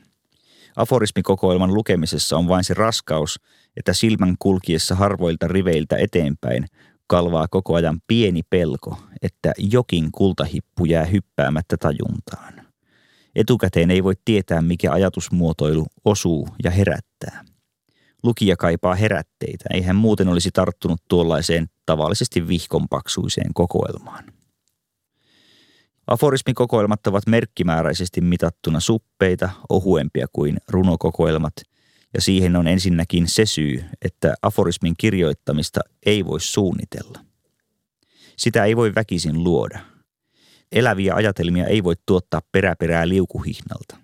Speaker 2: Aforismikokoelman lukemisessa on vain se raskaus, että silmän kulkiessa harvoilta riveiltä eteenpäin kalvaa koko ajan pieni pelko, että jokin kultahippu jää hyppäämättä tajuntaan. Etukäteen ei voi tietää, mikä ajatusmuotoilu osuu ja herättää. Lukija kaipaa herätteitä, ei hän muuten olisi tarttunut tuollaiseen tavallisesti vihkonpaksuiseen kokoelmaan. Aforismikokoelmat ovat merkkimääräisesti mitattuna suppeita, ohuempia kuin runokokoelmat – ja siihen on ensinnäkin se syy, että aforismin kirjoittamista ei voi suunnitella. Sitä ei voi väkisin luoda. Eläviä ajatelmia ei voi tuottaa peräperää liukuhihnalta.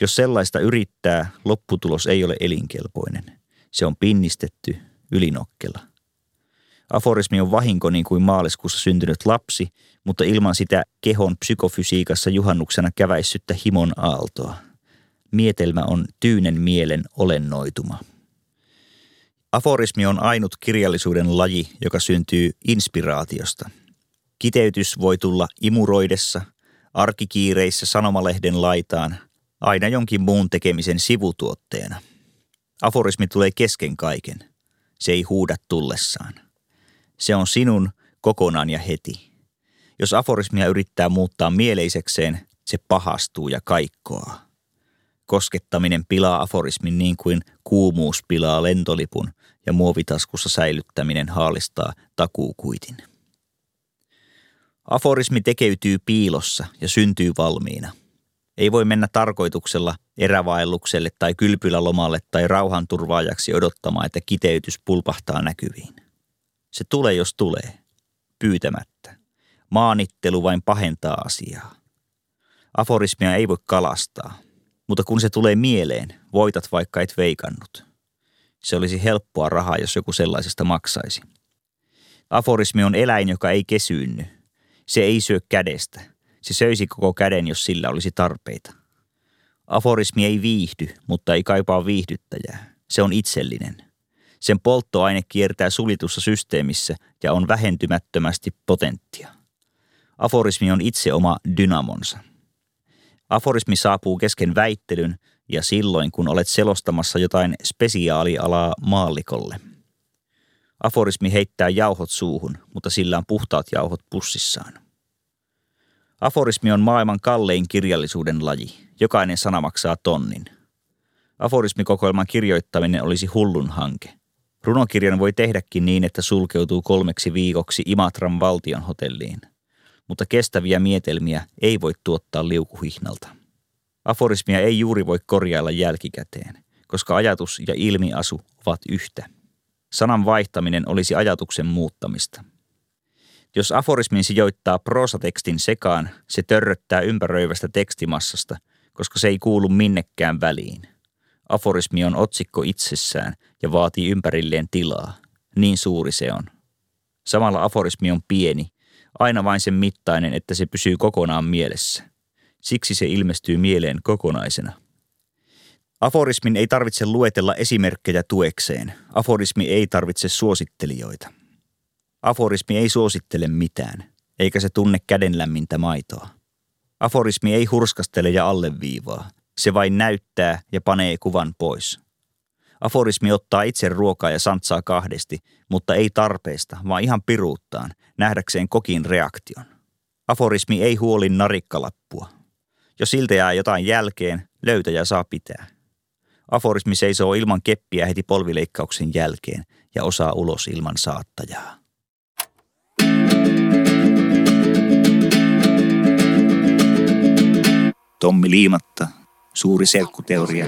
Speaker 2: Jos sellaista yrittää, lopputulos ei ole elinkelpoinen. Se on pinnistetty, ylinokkela. Aforismi on vahinko niin kuin maaliskuussa syntynyt lapsi, mutta ilman sitä kehon psykofysiikassa juhannuksena käväissyttä himon aaltoa – Mietelmä on tyynen mielen olennoituma. Aforismi on ainut kirjallisuuden laji, joka syntyy inspiraatiosta. Kiteytys voi tulla imuroidessa, arkikiireissä sanomalehden laitaan, aina jonkin muun tekemisen sivutuotteena. Aforismi tulee kesken kaiken. Se ei huuda tullessaan. Se on sinun kokonaan ja heti. Jos aforismia yrittää muuttaa mieleisekseen, se pahastuu ja kaikkoaa. Koskettaminen pilaa aforismin niin kuin kuumuus pilaa lentolipun ja muovitaskussa säilyttäminen haalistaa takuukuitin. Aforismi tekeytyy piilossa ja syntyy valmiina. Ei voi mennä tarkoituksella erävaellukselle tai kylpylälomalle tai rauhanturvaajaksi odottamaan, että kiteytys pulpahtaa näkyviin. Se tulee, jos tulee, pyytämättä. Maanittelu vain pahentaa asiaa. Aforismia ei voi kalastaa, mutta kun se tulee mieleen, voitat vaikka et veikannut. Se olisi helppoa rahaa, jos joku sellaisesta maksaisi. Aforismi on eläin, joka ei kesyynny. Se ei syö kädestä. Se söisi koko käden, jos sillä olisi tarpeita. Aforismi ei viihdy, mutta ei kaipaa viihdyttäjää. Se on itsellinen. Sen polttoaine kiertää sulitussa systeemissä ja on vähentymättömästi potenttia. Aforismi on itse oma dynamonsa. Aforismi saapuu kesken väittelyn ja silloin, kun olet selostamassa jotain spesiaalialaa maallikolle. Aforismi heittää jauhot suuhun, mutta sillä on puhtaat jauhot pussissaan. Aforismi on maailman kallein kirjallisuuden laji. Jokainen sana maksaa tonnin. Aforismikokoelman kirjoittaminen olisi hullun hanke. Runokirjan voi tehdäkin niin, että sulkeutuu kolmeksi viikoksi Imatran valtion hotelliin. Mutta kestäviä mietelmiä ei voi tuottaa liukuhihnalta. Aforismia ei juuri voi korjailla jälkikäteen, koska ajatus ja ilmiasu ovat yhtä. Sanan vaihtaminen olisi ajatuksen muuttamista. Jos aforismin sijoittaa prosatekstin sekaan, se törröttää ympäröivästä tekstimassasta, koska se ei kuulu minnekään väliin. Aforismi on otsikko itsessään ja vaatii ympärilleen tilaa. Niin suuri se on. Samalla aforismi on pieni, aina vain sen mittainen, että se pysyy kokonaan mielessä. Siksi se ilmestyy mieleen kokonaisena. Aforismin ei tarvitse luetella esimerkkejä tuekseen. Aforismi ei tarvitse suosittelijoita. Aforismi ei suosittele mitään, eikä se tunne kädenlämmintä maitoa. Aforismi ei hurskastele ja alleviivaa. Se vain näyttää ja panee kuvan pois. Aforismi ottaa itse ruokaa ja santsaa kahdesti, mutta ei tarpeesta, vaan ihan piruuttaan, nähdäkseen kokin reaktion. Aforismi ei huoli narikkalappua. Jos siltä jää jotain jälkeen, löytäjä saa pitää. Aforismi seisoo ilman keppiä heti polvileikkauksen jälkeen ja osaa ulos ilman saattajaa. Tommi Liimatta, suuri selkkuteoria.